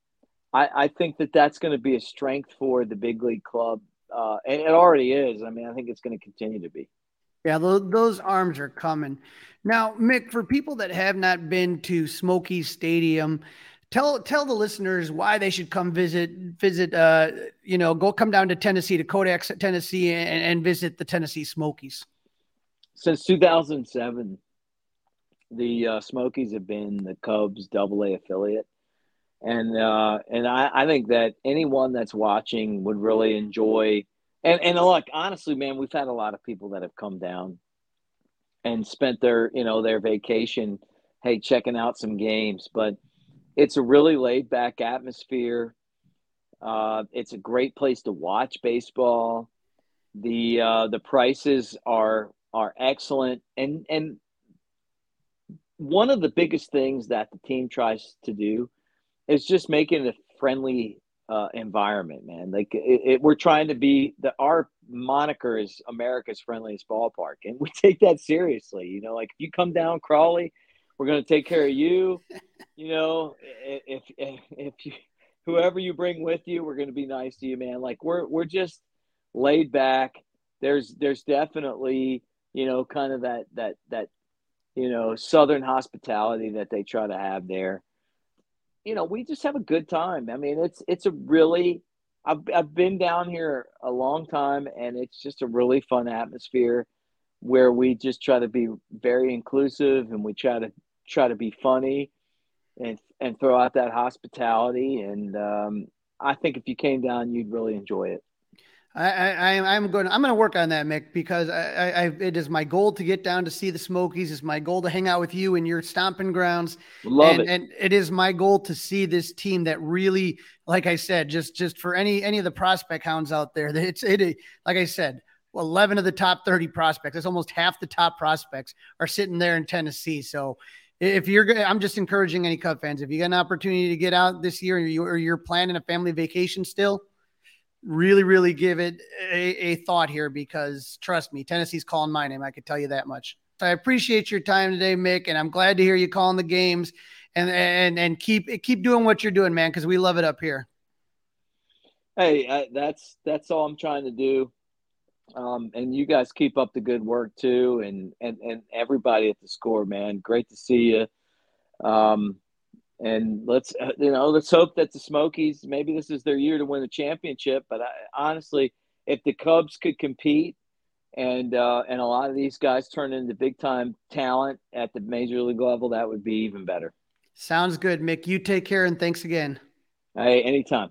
I, I think that that's going to be a strength for the big league club, uh, and it already is. I mean, I think it's going to continue to be. Yeah, those, arms are coming. Now, Mick, for people that have not been to Smoky Stadium, tell tell the listeners why they should come visit visit. Uh, you know, go come down to Tennessee to Kodak, Tennessee, and, and visit the Tennessee Smokies. Since 2007, the uh, Smokies have been the Cubs Double A affiliate, and uh, and I, I think that anyone that's watching would really enjoy. And and look, honestly, man, we've had a lot of people that have come down and spent their you know their vacation, hey, checking out some games. But it's a really laid back atmosphere. Uh, it's a great place to watch baseball. The uh, the prices are are excellent, and and one of the biggest things that the team tries to do is just making it a friendly uh, environment, man. Like it, it, we're trying to be the our moniker is America's friendliest ballpark, and we take that seriously. You know, like if you come down Crawly, we're going to take care of you. You know, if if, if you whoever you bring with you, we're going to be nice to you, man. Like we're we're just laid back. There's there's definitely you know kind of that that that you know southern hospitality that they try to have there you know, we just have a good time. I mean, it's it's a really I've I've been down here a long time and it's just a really fun atmosphere where we just try to be very inclusive and we try to try to be funny and and throw out that hospitality and um, I think if you came down you'd really enjoy it. I, I I'm going. I'm going to work on that, Mick, because I, I, it is my goal to get down to see the Smokies. It's my goal to hang out with you in your stomping grounds. Love and, it. And it is my goal to see this team that really, like I said, just just for any any of the prospect hounds out there, it's it. Like I said, 11 of the top 30 prospects. That's almost half the top prospects are sitting there in Tennessee. So if you're, I'm just encouraging any Cub fans. If you got an opportunity to get out this year, or, you, or you're planning a family vacation still really, really give it a, a, thought here because trust me, Tennessee's calling my name. I could tell you that much. I appreciate your time today, Mick, and I'm glad to hear you calling the games and and and keep keep doing what you're doing, man, because we love it up here. Hey, I, that's that's all I'm trying to do. Um, and you guys keep up the good work too, and and and everybody at the score, man. Great to see you. Um, and let's uh, you know let's hope that the Smokies maybe this is their year to win the championship. But I, honestly, if the Cubs could compete and uh, and a lot of these guys turn into big time talent at the major league level, that would be even better. Sounds good, Mick. You take care and thanks again. Hey, anytime.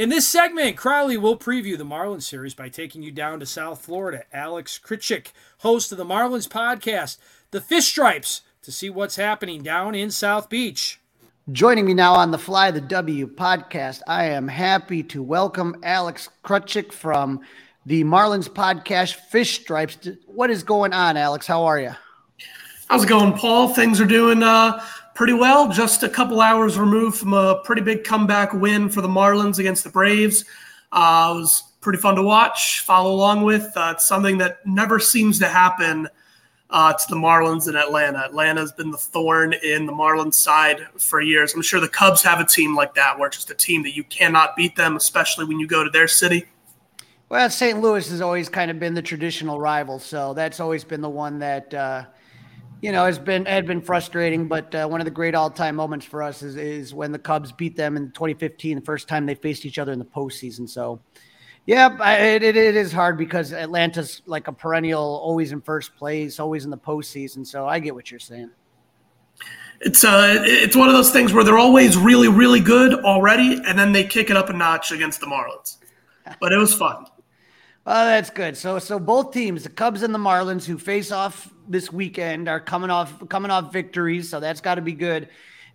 In this segment, Crawly will preview the Marlins series by taking you down to South Florida. Alex Krutchik, host of the Marlins podcast, The Fish Stripes, to see what's happening down in South Beach. Joining me now on the Fly the W podcast, I am happy to welcome Alex Krutchik from the Marlins podcast, Fish Stripes. What is going on, Alex? How are you? How's it going, Paul? Things are doing uh, pretty well. Just a couple hours removed from a pretty big comeback win for the Marlins against the Braves. Uh, it was pretty fun to watch, follow along with. Uh, it's something that never seems to happen uh, to the Marlins in Atlanta. Atlanta has been the thorn in the Marlins side for years. I'm sure the Cubs have a team like that, where it's just a team that you cannot beat them, especially when you go to their city. Well, St. Louis has always kind of been the traditional rival, so that's always been the one that uh, you know has been had been frustrating. But uh, one of the great all-time moments for us is is when the Cubs beat them in 2015, the first time they faced each other in the postseason. So, yeah, it, it, it is hard because Atlanta's like a perennial, always in first place, always in the postseason. So I get what you're saying. It's uh, it's one of those things where they're always really, really good already, and then they kick it up a notch against the Marlins. But it was fun. Oh, that's good. So, so both teams, the Cubs and the Marlins, who face off this weekend, are coming off coming off victories. So that's got to be good.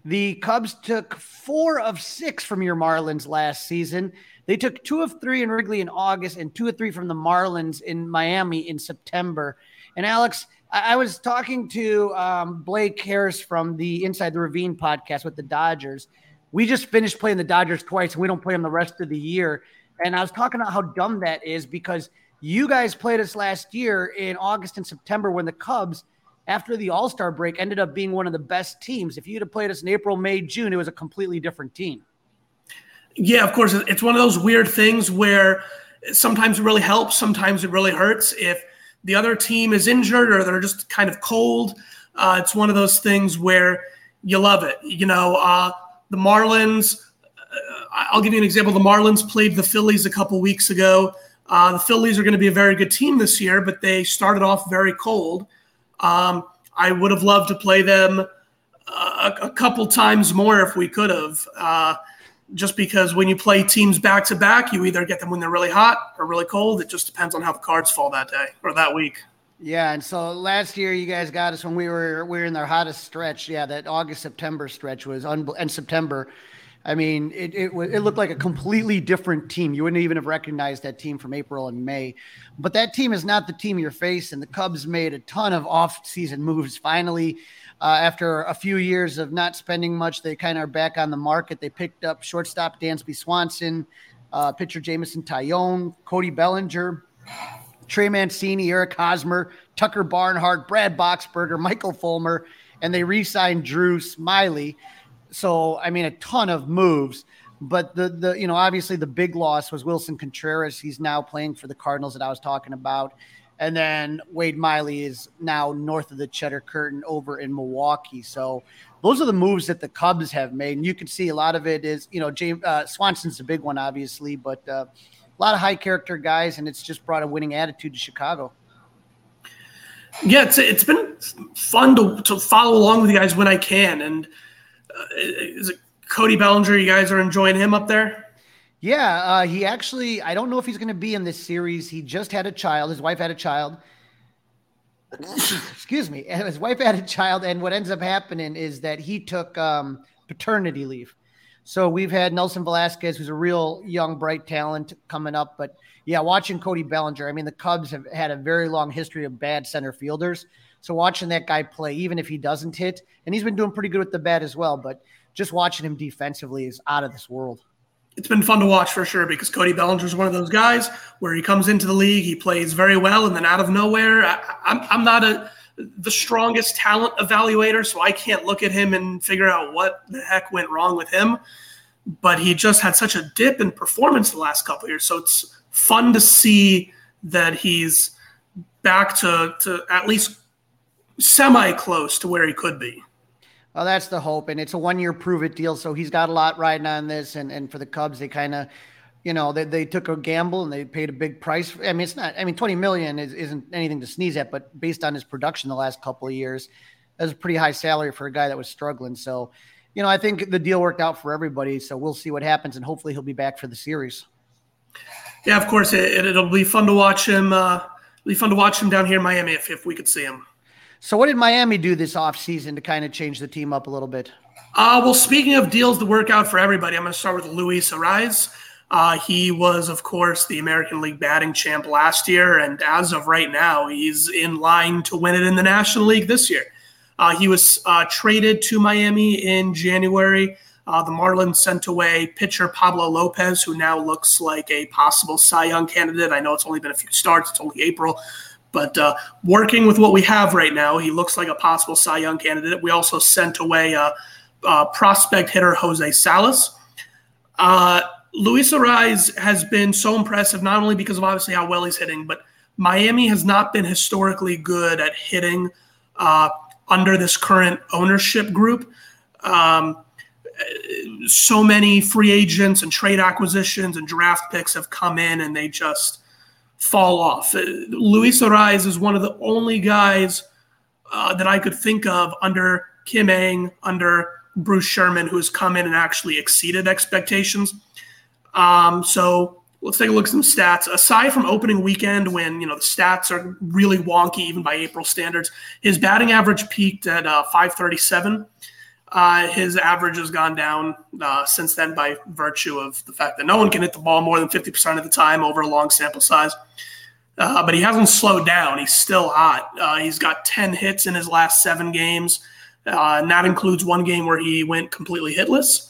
The Cubs took four of six from your Marlins last season. They took two of three in Wrigley in August and two of three from the Marlins in Miami in September. And Alex, I, I was talking to um, Blake Harris from the Inside the Ravine podcast with the Dodgers. We just finished playing the Dodgers twice, and we don't play them the rest of the year. And I was talking about how dumb that is because you guys played us last year in August and September when the Cubs, after the All Star break, ended up being one of the best teams. If you'd have played us in April, May, June, it was a completely different team. Yeah, of course. It's one of those weird things where sometimes it really helps, sometimes it really hurts. If the other team is injured or they're just kind of cold, uh, it's one of those things where you love it. You know, uh, the Marlins I'll give you an example. The Marlins played the Phillies a couple weeks ago. Uh, the Phillies are going to be a very good team this year, but they started off very cold. Um, I would have loved to play them a, a couple times more if we could have. Uh, just because when you play teams back to back, you either get them when they're really hot or really cold. It just depends on how the cards fall that day or that week. Yeah, and so last year you guys got us when we were we were in their hottest stretch. Yeah, that August September stretch was un- and September I mean, it, it, it looked like a completely different team. You wouldn't even have recognized that team from April and May. But that team is not the team you're facing. The Cubs made a ton of off-season moves. Finally, uh, after a few years of not spending much, they kind of are back on the market. They picked up shortstop Dansby Swanson, uh, pitcher Jameson Taillon, Cody Bellinger, Trey Mancini, Eric Hosmer, Tucker Barnhart, Brad Boxberger, Michael Fulmer, and they re-signed Drew Smyly. So I mean, a ton of moves. But the the you know obviously the big loss was Willson Contreras. He's now playing for the Cardinals that I was talking about. And then Wade Miley is now north of the Cheddar Curtain over in Milwaukee. So those are the moves that the Cubs have made. And you can see a lot of it is, you know, James uh, Swanson's the big one, obviously, but uh, a lot of high character guys, and it's just brought a winning attitude to Chicago. Yeah, it's, it's been fun to, to follow along with you guys when I can. And uh, is it Cody Bellinger? You guys are enjoying him up there? Yeah, uh, he actually, I don't know if he's going to be in this series. He just had a child. His wife had a child. Excuse me. His wife had a child. And what ends up happening is that he took um, paternity leave. So we've had Nelson Velazquez, who's a real young, bright talent coming up. But yeah, watching Cody Bellinger, I mean, the Cubs have had a very long history of bad center fielders. So watching that guy play, even if he doesn't hit, and he's been doing pretty good with the bat as well, but just watching him defensively is out of this world. It's been fun to watch for sure because Cody Bellinger is one of those guys where he comes into the league, he plays very well, and then out of nowhere, I, I'm, I'm not a the strongest talent evaluator, so I can't look at him and figure out what the heck went wrong with him. But he just had such a dip in performance the last couple years, so it's fun to see that he's back to to at least semi close to where he could be. Well, that's the hope, and it's a one year prove it deal. So he's got a lot riding on this, and and for the Cubs, they kind of, you know, they, they took a gamble and they paid a big price. I mean, it's not. I mean, twenty million is, isn't anything to sneeze at, but based on his production the last couple of years, that's a pretty high salary for a guy that was struggling. So, you know, I think the deal worked out for everybody. So we'll see what happens, and hopefully he'll be back for the series. Yeah, of course, it, will be fun to watch him. Uh, it'll be fun to watch him down here in Miami if, if we could see him. So, what did Miami do this offseason to kind of change the team up a little bit? Uh, well, speaking of deals to work out for everybody, I'm going to start with Luis Arraez. Uh, he was, of course, the American League batting champ last year, and as of right now, he's in line to win it in the National League this year. Uh, he was uh, traded to Miami in January. Uh, the Marlins sent away pitcher Pablo Lopez, who now looks like a possible Cy Young candidate. I know it's only been a few starts, it's only April, but uh, working with what we have right now, he looks like a possible Cy Young candidate. We also sent away a, prospect hitter Jose Salas. Uh, Luis Arraez has been so impressive, not only because of obviously how well he's hitting, but Miami has not been historically good at hitting uh, under this current ownership group. Um, so many free agents and trade acquisitions and draft picks have come in and they just fall off. Uh, Luis Arraez is one of the only guys uh, that I could think of under Kim Ng, under Bruce Sherman, who has come in and actually exceeded expectations. Um, so let's take a look at some stats. Aside from opening weekend, when you know the stats are really wonky, even by April standards, his batting average peaked at uh, 537. Uh, his average has gone down uh, since then by virtue of the fact that no one can hit the ball more than 50% of the time over a long sample size. Uh, but he hasn't slowed down. He's still hot. Uh, he's got 10 hits in his last seven games, uh, and that includes one game where he went completely hitless.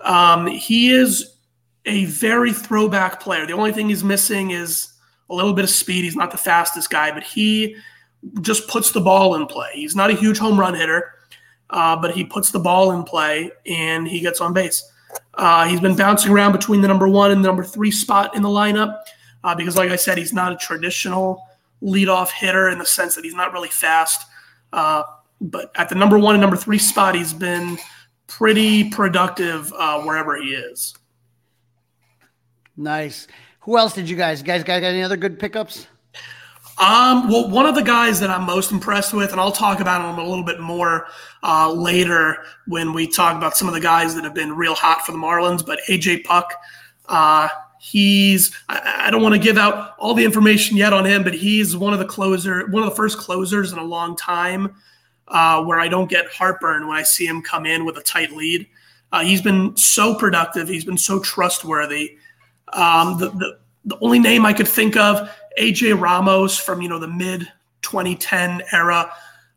Um, he is a very throwback player. The only thing he's missing is a little bit of speed. He's not the fastest guy, but he just puts the ball in play. He's not a huge home run hitter uh, but he puts the ball in play and he gets on base. Uh, he's been bouncing around between the number one and the number three spot in the lineup uh, because, like I said, he's not a traditional leadoff hitter in the sense that he's not really fast. Uh, but at the number one and number three spot, he's been pretty productive uh, wherever he is. Nice. Who else did you guys? You guys got any other good pickups? Um, well, one of the guys that I'm most impressed with, and I'll talk about him a little bit more uh, later when we talk about some of the guys that have been real hot for the Marlins, but AJ Puk, uh, he's, I, I don't want to give out all the information yet on him, but he's one of the closer, one of the first closers in a long time uh, where I don't get heartburn when I see him come in with a tight lead. Uh, he's been so productive. He's been so trustworthy. Um, the, the, the only name I could think of AJ Ramos from you know the mid 2010 era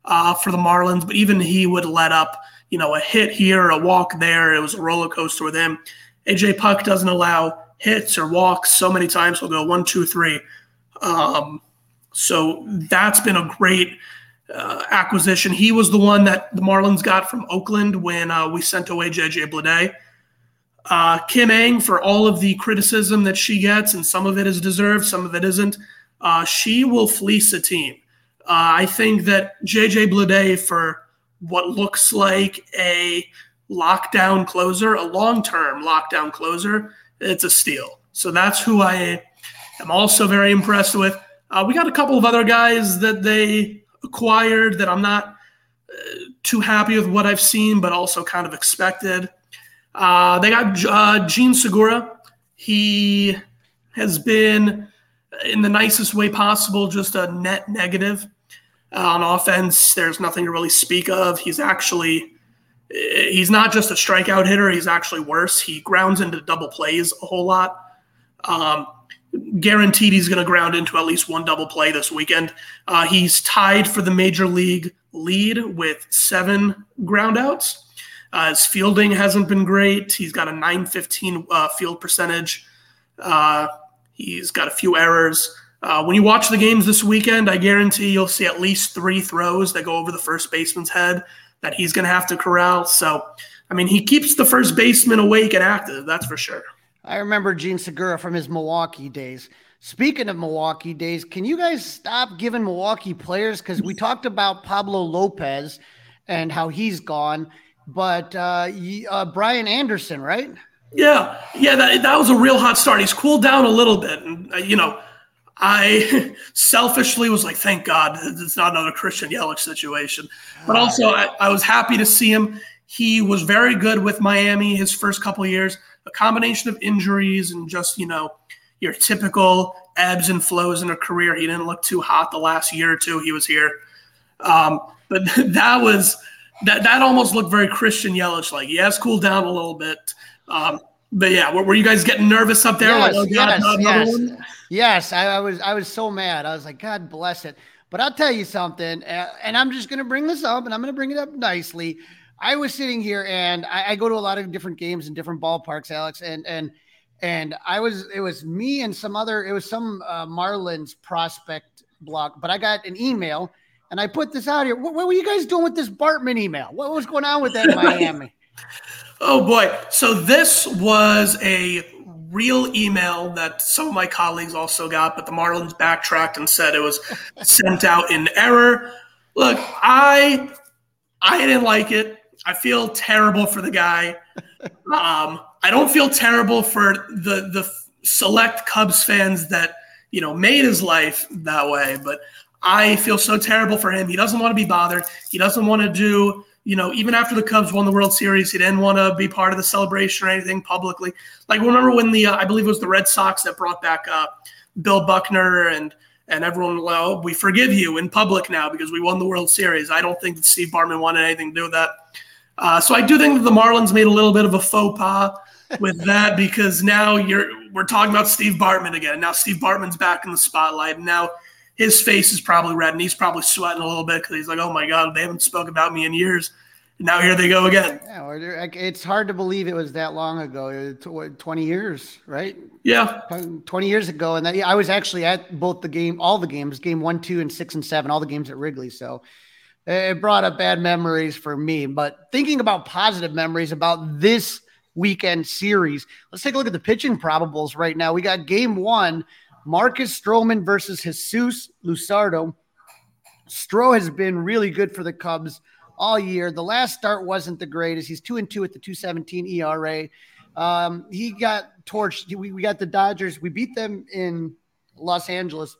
uh, for the Marlins, but even he would let up you know a hit here, a walk there. It was a roller coaster with him. AJ Puk doesn't allow hits or walks so many times. He'll go one, two, three. Um, so that's been a great uh, acquisition. He was the one that the Marlins got from Oakland when uh, we sent away JJ Bleday. Uh, Kim Ng, for all of the criticism that she gets, and some of it is deserved, some of it isn't, uh, she will fleece a team. Uh, I think that JJ Bleday, for what looks like a lockdown closer, a long term lockdown closer, it's a steal. So that's who I am also very impressed with. Uh, we got a couple of other guys that they acquired that I'm not uh, too happy with what I've seen, but also kind of expected. Uh, they got uh, Jean Segura. He has been, in the nicest way possible, just a net negative. Uh, on offense, there's nothing to really speak of. He's actually, he's not just a strikeout hitter. He's actually worse. He grounds into double plays a whole lot. Um, guaranteed he's going to ground into at least one double play this weekend. Uh, he's tied for the major league lead with seven groundouts. Uh, his fielding hasn't been great. He's got a 915 uh, field percentage. Uh, he's got a few errors. Uh, when you watch the games this weekend, I guarantee you'll see at least three throws that go over the first baseman's head that he's going to have to corral. So, I mean, he keeps the first baseman awake and active. That's for sure. I remember Jean Segura from his Milwaukee days. Speaking of Milwaukee days, can you guys stop giving Milwaukee players? Because we talked about Pablo Lopez and how he's gone but uh, uh, Brian Anderson, right? Yeah, yeah, that, that was a real hot start. He's cooled down a little bit, and uh, you know, I selfishly was like, thank God it's not another Christian Yelich situation. But also, I, I was happy to see him. He was very good with Miami his first couple years. A combination of injuries and just you know your typical ebbs and flows in a career. He didn't look too hot the last year or two he was here. Um, but that was that that almost looked very Christian Yelich like. Yes, cool down a little bit. Um, but yeah, were, were, you guys getting nervous up there? Yes, like, oh, God, yes, yes. yes I, I, was. I was so mad. I was like, God bless it. But I'll tell you something, and I'm just going to bring this up, and I'm going to bring it up nicely. I was sitting here, and I, I go to a lot of different games in different ballparks, Alex, and and and I was. It was me and some other. It was some uh, Marlins prospect block, but I got an email and I put this out here. What, what were you guys doing with this Bartman email? What was going on with that in Miami? oh boy! So this was a real email that some of my colleagues also got, but the Marlins backtracked and said it was sent out in error. Look, I I didn't like it. I feel terrible for the guy. Um, I don't feel terrible for the the select Cubs fans that you know made his life that way, but I feel so terrible for him. He doesn't want to be bothered. He doesn't want to do you know, even after the Cubs won the World Series, he didn't want to be part of the celebration or anything publicly. Like remember when the uh, I believe it was the Red Sox that brought back uh, Bill Buckner and and everyone, well, we forgive you in public now because we won the World Series. I don't think that Steve Bartman wanted anything to do with that. Uh, so I do think that the Marlins made a little bit of a faux pas with that because now you're we're talking about Steve Bartman again. Now Steve Bartman's back in the spotlight, now his face is probably red and he's probably sweating a little bit because he's like, oh my God, they haven't spoken about me in years. And now here they go again. Yeah, it's hard to believe it was that long ago, 20 years, right? Yeah. 20 years ago. And that, I was actually at both the game, all the games, game one, two, and six and seven, all the games at Wrigley. So it brought up bad memories for me. But thinking about positive memories about this weekend series, let's take a look at the pitching probables right now. We got game one Marcus Stroman versus Jesus Luzardo. Stro has been really good for the Cubs all year. The last start wasn't the greatest. He's two and two at the 217 ERA. Um, he got torched. We, we got the Dodgers. We beat them in Los Angeles,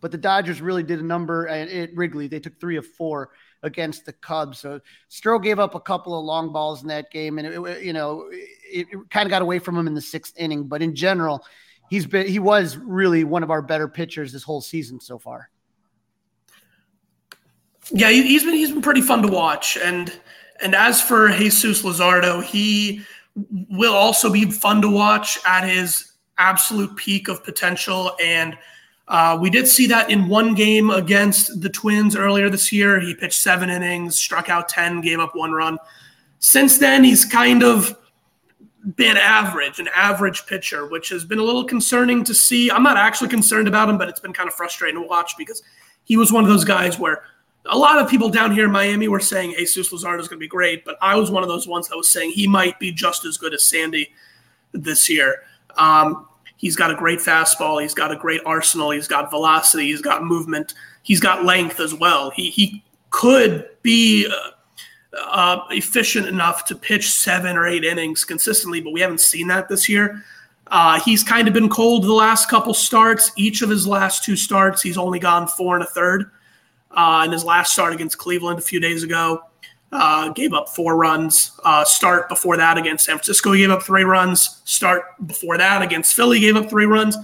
but the Dodgers really did a number at Wrigley. They took three of four against the Cubs. So Stro gave up a couple of long balls in that game, and it, you know it, it kind of got away from him in the sixth inning. But in general, he's been he was really one of our better pitchers this whole season so far. Yeah, he's been he's been pretty fun to watch, and and as for Jesus Luzardo, he will also be fun to watch at his absolute peak of potential. And uh, we did see that in one game against the Twins earlier this year. He pitched seven innings, struck out ten, gave up one run. Since then, he's kind of been average, an average pitcher, which has been a little concerning to see. I'm not actually concerned about him, but it's been kind of frustrating to watch because he was one of those guys where a lot of people down here in Miami were saying Jesus Luzardo is going to be great, but I was one of those ones that was saying he might be just as good as Sandy this year. Um, he's got a great fastball. He's got a great arsenal. He's got velocity. He's got movement. He's got length as well. He he could be. Uh, uh, efficient enough to pitch seven or eight innings consistently, but we haven't seen that this year. Uh, he's kind of been cold the last couple starts. Each of his last two starts, he's only gone four and a third. Uh, in his last start against Cleveland a few days ago, uh, gave up four runs. Uh, start before that against San Francisco, he gave up three runs. Start before that against Philly, gave up three runs.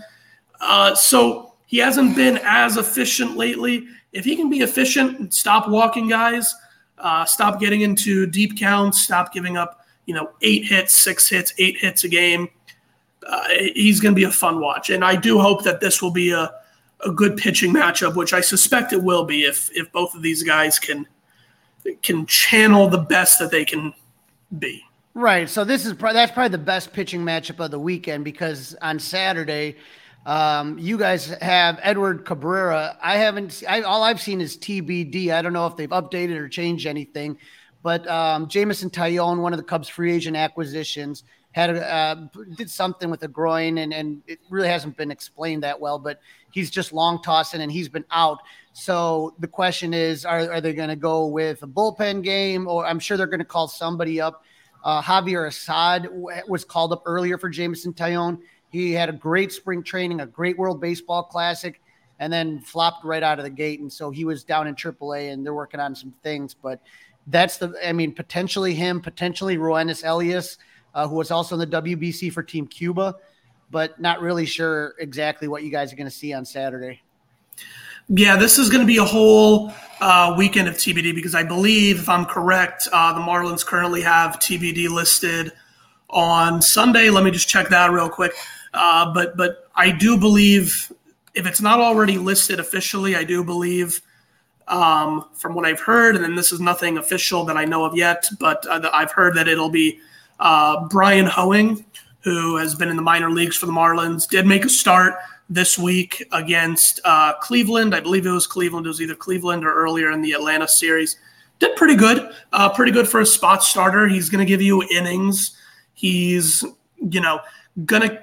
Uh, so he hasn't been as efficient lately. If he can be efficient and stop walking guys – uh, stop getting into deep counts. Stop giving up, you know, eight hits, six hits, eight hits a game. Uh, he's going to be a fun watch, and I do hope that this will be a, a good pitching matchup, which I suspect it will be if if both of these guys can can channel the best that they can be. Right. So this is that's probably the best pitching matchup of the weekend because on Saturday um, you guys have Edward Cabrera. I haven't. I, all I've seen is TBD. I don't know if they've updated or changed anything. But um, Jameson Taillon, one of the Cubs' free agent acquisitions, had uh, did something with a groin, and and it really hasn't been explained that well. But he's just long tossing, and he's been out. So the question is, are, are they going to go with a bullpen game, or I'm sure they're going to call somebody up. Uh, Javier Assad was called up earlier for Jameson Taillon. He had a great spring training, a great World Baseball Classic, and then flopped right out of the gate. And so he was down in AAA, and they're working on some things. But that's the, I mean, potentially him, potentially Roenis Elias, uh, who was also in the WBC for Team Cuba, but not really sure exactly what you guys are going to see on Saturday. Yeah, this is going to be a whole uh, weekend of TBD because I believe, if I'm correct, uh, the Marlins currently have TBD listed on Sunday. Let me just check that real quick. Uh, but but I do believe if it's not already listed officially, I do believe um, from what I've heard, and then this is nothing official that I know of yet, but uh, I've heard that it'll be uh, Bryan Hoeing, who has been in the minor leagues for the Marlins, did make a start this week against uh, Cleveland. I believe it was Cleveland. It was either Cleveland or earlier in the Atlanta series. Did pretty good. Uh, pretty good for a spot starter. He's going to give you innings. He's, you know, going to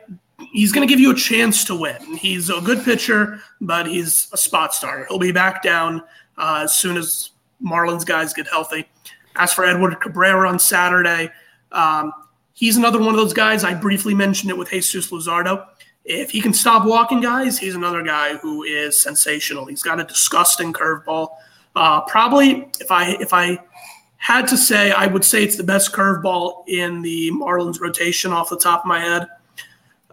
he's going to give you a chance to win. He's a good pitcher, but he's a spot starter. He'll be back down uh, as soon as Marlins guys get healthy. As for Edward Cabrera on Saturday, um, he's another one of those guys. I briefly mentioned it with Jesus Luzardo. If he can stop walking guys, he's another guy who is sensational. He's got a disgusting curveball. Uh, probably, if I if I had to say, I would say it's the best curveball in the Marlins rotation off the top of my head.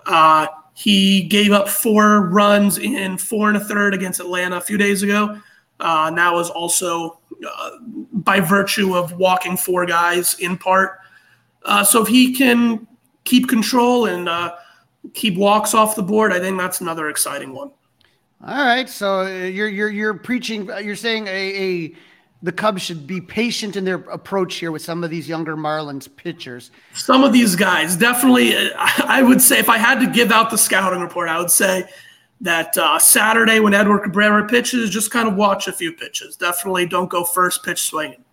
Uh, he gave up four runs in four and a third against Atlanta a few days ago. Uh, and that was also uh, by virtue of walking four guys in part. Uh, so if he can keep control and uh, keep walks off the board, I think that's another exciting one. All right, so uh, you're you're you're preaching. You're saying a, a the Cubs should be patient in their approach here with some of these younger Marlins pitchers. Some of these guys, definitely. I would say if I had to give out the scouting report, I would say that uh, Saturday when Edward Cabrera pitches, just kind of watch a few pitches. Definitely don't go first pitch swinging.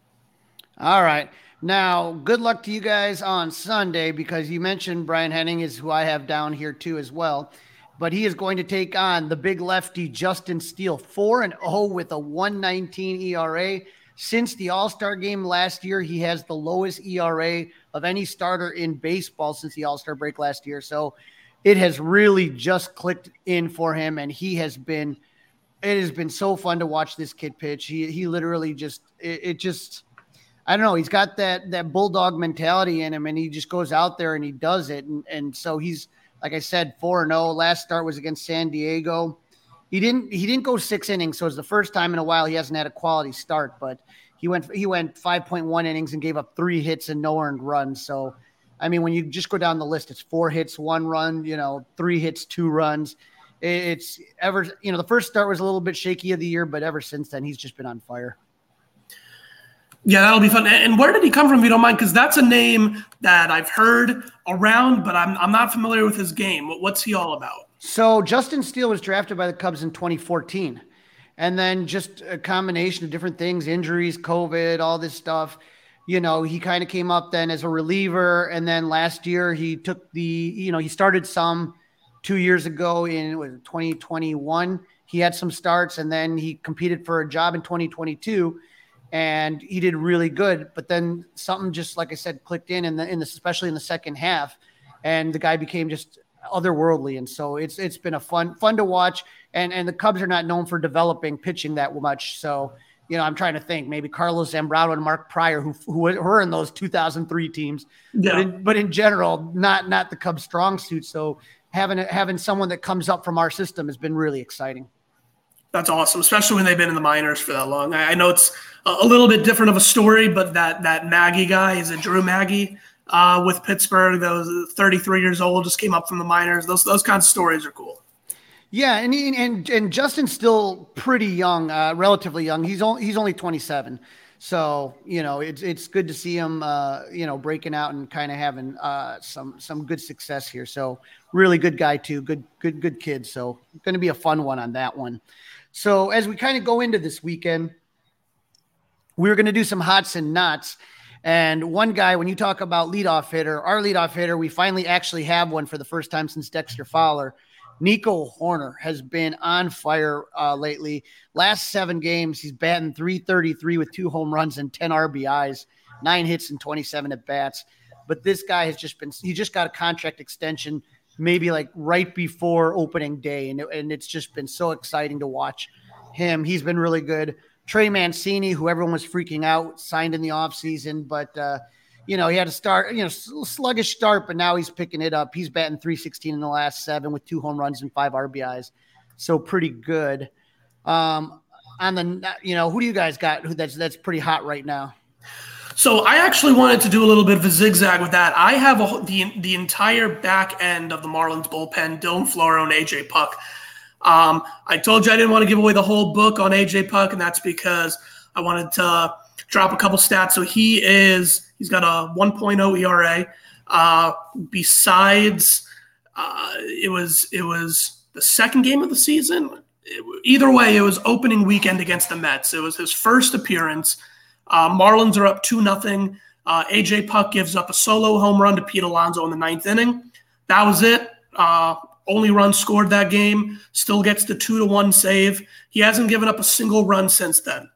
All right. Now, good luck to you guys on Sunday because you mentioned Bryan Hoeing is who I have down here too as well. But he is going to take on the big lefty Justin Steele, 4 and 0 with a 119 ERA. Since the All Star game last year, he has the lowest ERA of any starter in baseball since the All Star break last year. So it has really just clicked in for him, and he has been. It has been so fun to watch this kid pitch. He he literally just it, it just I don't know. He's got that that bulldog mentality in him, and he just goes out there and he does it. And and so he's like I said, four and zero. Oh. Last start was against San Diego. He didn't he didn't go six innings, so it's the first time in a while he hasn't had a quality start. But he went he went five point one innings and gave up three hits and no earned runs. So I mean, when you just go down the list, it's four hits, one run, you know, three hits, two runs. It's ever, you know, the first start was a little bit shaky of the year, but ever since then, he's just been on fire. Yeah, that'll be fun. And where did he come from, if you don't mind? Because that's a name that I've heard around, but I'm, I'm not familiar with his game. What's he all about? So Justin Steele was drafted by the Cubs in 2014. And then just a combination of different things, injuries, COVID, all this stuff. You know, he kind of came up then as a reliever. And then last year he took the, you know, he started some two years ago in was 2021. He had some starts and then he competed for a job in 2022 and he did really good. But then something just like I said clicked in, in the in the especially in the second half, and the guy became just otherworldly. And so it's it's been a fun fun to watch. And and the Cubs are not known for developing pitching that much. So you know, I'm trying to think maybe Carlos Zambrano and Mark Prior, who who were in those 2003 teams, yeah. but, in, but in general, not not the Cubs' strong suit. So having having someone that comes up from our system has been really exciting. That's awesome, especially when they've been in the minors for that long. I, know it's a little bit different of a story, but that that Maggi guy is a Drew Maggi uh, with Pittsburgh. Those 33 years old, just came up from the minors. Those those kinds of stories are cool. Yeah, and and and Justin's still pretty young, uh, relatively young. He's only he's only 27. So you know, it's it's good to see him, uh, you know, breaking out and kind of having uh, some some good success here. So really good guy too, good good good kid. So going to be a fun one on that one. So as we kind of go into this weekend, we're going to do some hots and knots. And one guy, when you talk about leadoff hitter, our leadoff hitter, we finally actually have one for the first time since Dexter Fowler. Nico Hoerner has been on fire uh, lately. Last seven games, he's batting 333 with two home runs and 10 RBIs, nine hits and 27 at bats. But this guy has just been, he just got a contract extension maybe like right before opening day. And, and it's just been so exciting to watch him. He's been really good. Trey Mancini, who everyone was freaking out, signed in the offseason, but uh, you know, he had a start, you know, sluggish start, but now he's picking it up. He's batting 316 in the last seven with two home runs and five RBIs. So pretty good. Um, on the, you know, who do you guys got who that's that's pretty hot right now? So I actually wanted to do a little bit of a zigzag with that. I have a, the the entire back end of the Marlins bullpen: Dylan Floro and AJ Puk. Um, I told you I didn't want to give away the whole book on AJ Puk, and that's because I wanted to drop a couple stats. So he is he's got a 1.0 ERA. Uh, besides, uh, it was it was the second game of the season. It, either way, it was opening weekend against the Mets. It was his first appearance. Uh, Marlins are up 2 nothing. Uh, AJ Puk gives up a solo home run to Pete Alonso in the ninth inning. That was it. Only run scored that game. Still gets the two to one save. He hasn't given up a single run since then.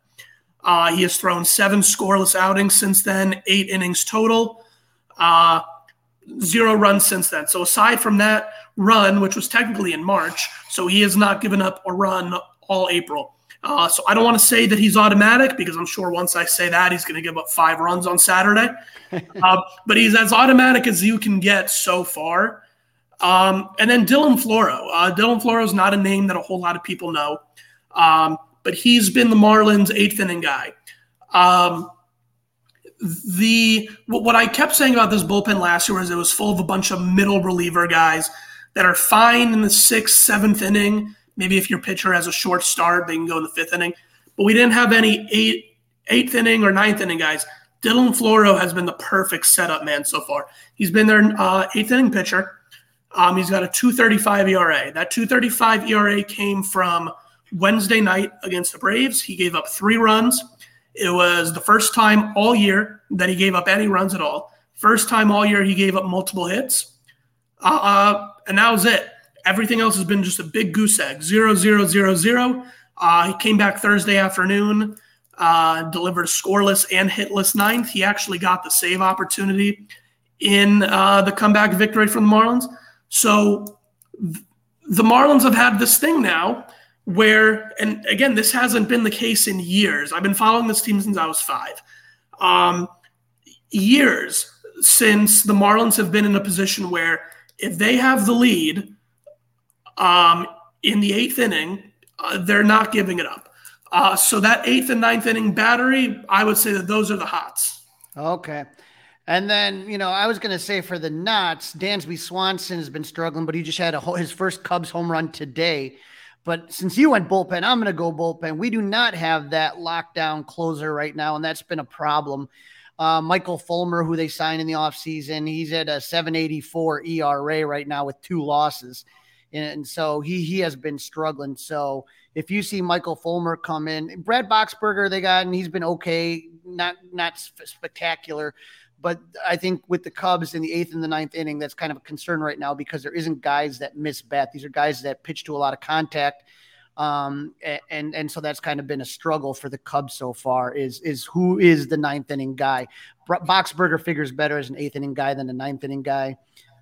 Uh, he has thrown seven scoreless outings since then, eight innings total, uh, zero runs since then. So aside from that run, which was technically in March, so he has not given up a run all April. Uh, so I don't want to say that he's automatic because I'm sure once I say that, he's going to give up five runs on Saturday. uh, but he's as automatic as you can get so far. Um, and then Dylan Floro. Uh, Dylan Floro is not a name that a whole lot of people know, um, but he's been the Marlins' eighth inning guy. Um, the what I kept saying about this bullpen last year was it was full of a bunch of middle reliever guys that are fine in the sixth, seventh inning Maybe if your pitcher has a short start, they can go in the fifth inning. But we didn't have any eight, eighth inning or ninth inning guys. Dylan Floro has been the perfect setup man so far. He's been their uh, eighth inning pitcher. Um, he's got a 235 ERA. That 235 ERA came from Wednesday night against the Braves. He gave up three runs. It was the first time all year that he gave up any runs at all. First time all year he gave up multiple hits. Uh, uh, and that was it. Everything else has been just a big goose egg. Zero, zero, zero, zero. Uh, he came back Thursday afternoon, uh, delivered scoreless and hitless ninth. He actually got the save opportunity in uh, the comeback victory from the Marlins. So the Marlins have had this thing now where, and again, this hasn't been the case in years. I've been following this team since I was five. Um, years since the Marlins have been in a position where if they have the lead, um, in the eighth inning, uh, they're not giving it up. Uh, so that eighth and ninth inning battery, I would say that those are the hots. Okay. And then, you know, I was going to say for the Knots, Dansby Swanson has been struggling, but he just had a, his first Cubs home run today. But since you went bullpen, I'm going to go bullpen. We do not have that lockdown closer right now, and that's been a problem. Uh, Michael Fulmer, who they signed in the offseason, he's at a 784 ERA right now with two losses and so he he has been struggling. So if you see Michael Fulmer come in, Brad Boxberger they got, and he's been okay, not not spectacular. But I think with the Cubs in the eighth and the ninth inning, that's kind of a concern right now because there isn't guys that miss bat. These are guys that pitch to a lot of contact. Um, and and so that's kind of been a struggle for the Cubs so far. Is is who is the ninth inning guy? Boxberger figures better as an eighth inning guy than a ninth inning guy.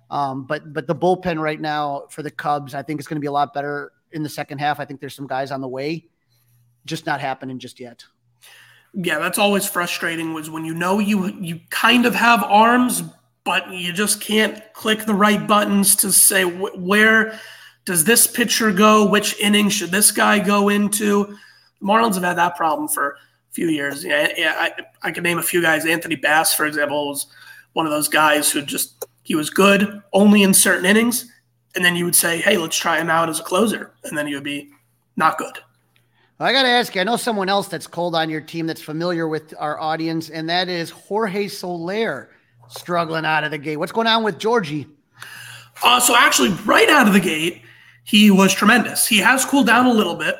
Um, but but the bullpen right now for the Cubs, I think it's going to be a lot better in the second half. I think there's some guys on the way, just not happening just yet. Yeah, that's always frustrating. Was when you know you you kind of have arms, but you just can't click the right buttons to say wh- where does this pitcher go, which inning should this guy go into. Marlins have had that problem for a few years. Yeah, yeah I, I could name a few guys. Anthony Bass, for example, was one of those guys who just he was good only in certain innings. And then you would say, hey, let's try him out as a closer. And then he would be not good. I got to ask you, I know someone else that's cold on your team that's familiar with our audience, and that is Jorge Soler struggling out of the gate. What's going on with Georgie? Uh, so, actually, right out of the gate, he was tremendous. He has cooled down a little bit,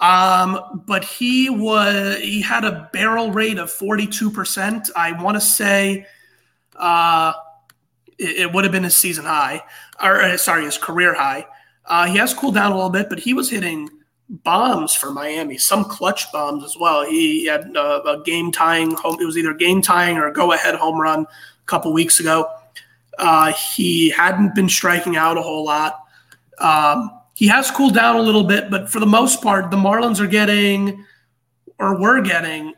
um, but he was he had a barrel rate of 42%. I want to say uh, it, it would have been his season high, or uh, sorry, his career high. Uh, he has cooled down a little bit, but he was hitting bombs for Miami, some clutch bombs as well. He had uh, a game tying home. It was either game tying or go ahead home run a couple weeks ago. Uh, he hadn't been striking out a whole lot. Um, he has cooled down a little bit, but for the most part, the Marlins are getting or were getting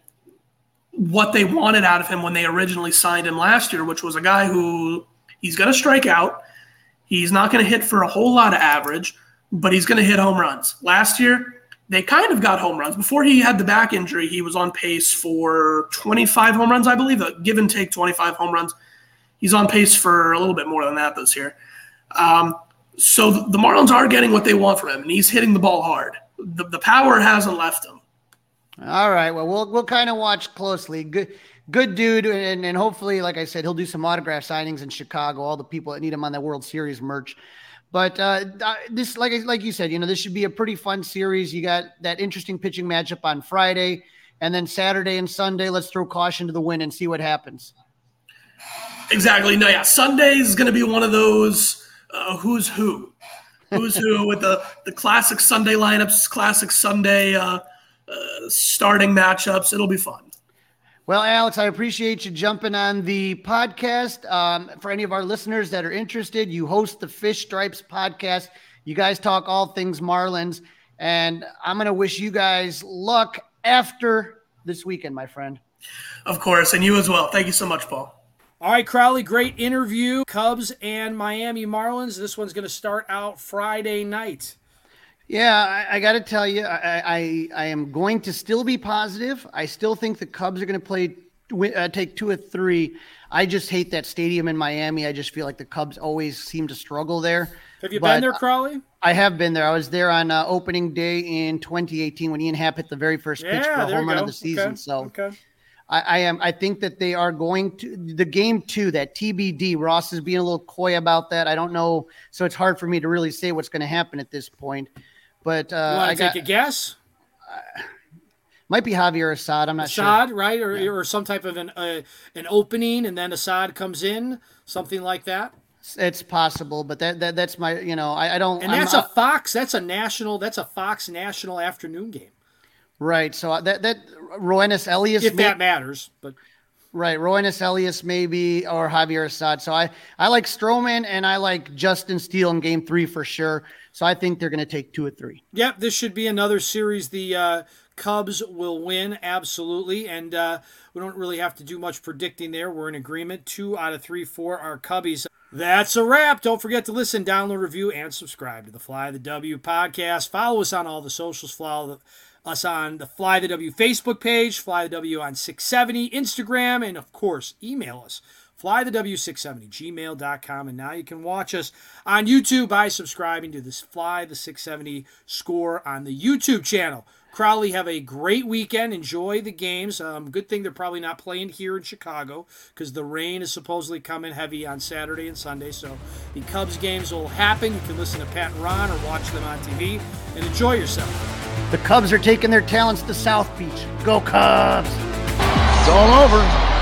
what they wanted out of him when they originally signed him last year, which was a guy who He's going to strike out. He's not going to hit for a whole lot of average, but he's going to hit home runs. Last year, they kind of got home runs. Before he had the back injury, he was on pace for 25 home runs, I believe, a give and take 25 home runs. He's on pace for a little bit more than that this year. Um, so the Marlins are getting what they want from him, and he's hitting the ball hard. The, the power hasn't left him. All right. Well, we'll we'll kind of watch closely. Good good dude, and, and hopefully, like I said, he'll do some autograph signings in Chicago. All the people that need him on the World Series merch. But uh, this, like like you said, you know, this should be a pretty fun series. You got that interesting pitching matchup on Friday, and then Saturday and Sunday. Let's throw caution to the wind and see what happens. Exactly. No, yeah, Sunday is going to be one of those uh, who's who, who's who with the the classic Sunday lineups, classic Sunday uh, uh, starting matchups. It'll be fun. Well, Alex, I appreciate you jumping on the podcast. Um, for any of our listeners that are interested, you host the Fish Stripes podcast. You guys talk all things Marlins, and I'm going to wish you guys luck after this weekend, my friend. Of course, and you as well. Thank you so much, Paul. All right, Crawly, great interview. Cubs and Miami Marlins. This one's going to start out Friday night. Yeah, I, I got to tell you, I, I, I am going to still be positive. I still think the Cubs are going to play uh, take two or three. I just hate that stadium in Miami. I just feel like the Cubs always seem to struggle there. Have you but been there, Crawly? I have been there. I was there on uh, opening day in 2018 when Ian Happ hit the very first pitch yeah, for a home run of the season. Okay. So okay. I, I, am. I think that they are going to the game two. That TBD. Ross is being a little coy about that. I don't know, so it's hard for me to really say what's going to happen at this point. But uh, you to take got, a guess? Uh, might be Javier Assad. I'm not Assad, sure. right? Or, yeah. or some type of an uh, an opening, and then Assad comes in, something like that. It's possible, but that, that that's my you know I, I don't. And that's I'm, a Fox. That's a national. That's a Fox national afternoon game. Right. So uh, that that Roenis Elias, if may, that matters, but right, Roenis Elias maybe or Javier Assad. So I I like Stroman and I like Justin Steele in Game Three for sure. So I think they're going to take two or three. Yep, this should be another series. The uh, Cubs will win absolutely, and uh, we don't really have to do much predicting there. We're in agreement. Two out of three four are Cubbies. That's a wrap. Don't forget to listen, download, review, and subscribe to the Fly the W podcast. Follow us on all the socials. Follow us on the Fly the W Facebook page, Fly the W on 670, Instagram, and of course, email us flythew670 gmail.com and now you can watch us on youtube by subscribing to this fly the 670 score on the youtube channel crawly have a great weekend. Enjoy the games. Um, good thing they're probably not playing here in chicago because the rain is supposedly coming heavy on saturday and sunday. So the cubs games will happen. You can listen to pat and ron or watch them on tv and enjoy yourself. The cubs are taking their talents to south beach. Go cubs! It's all over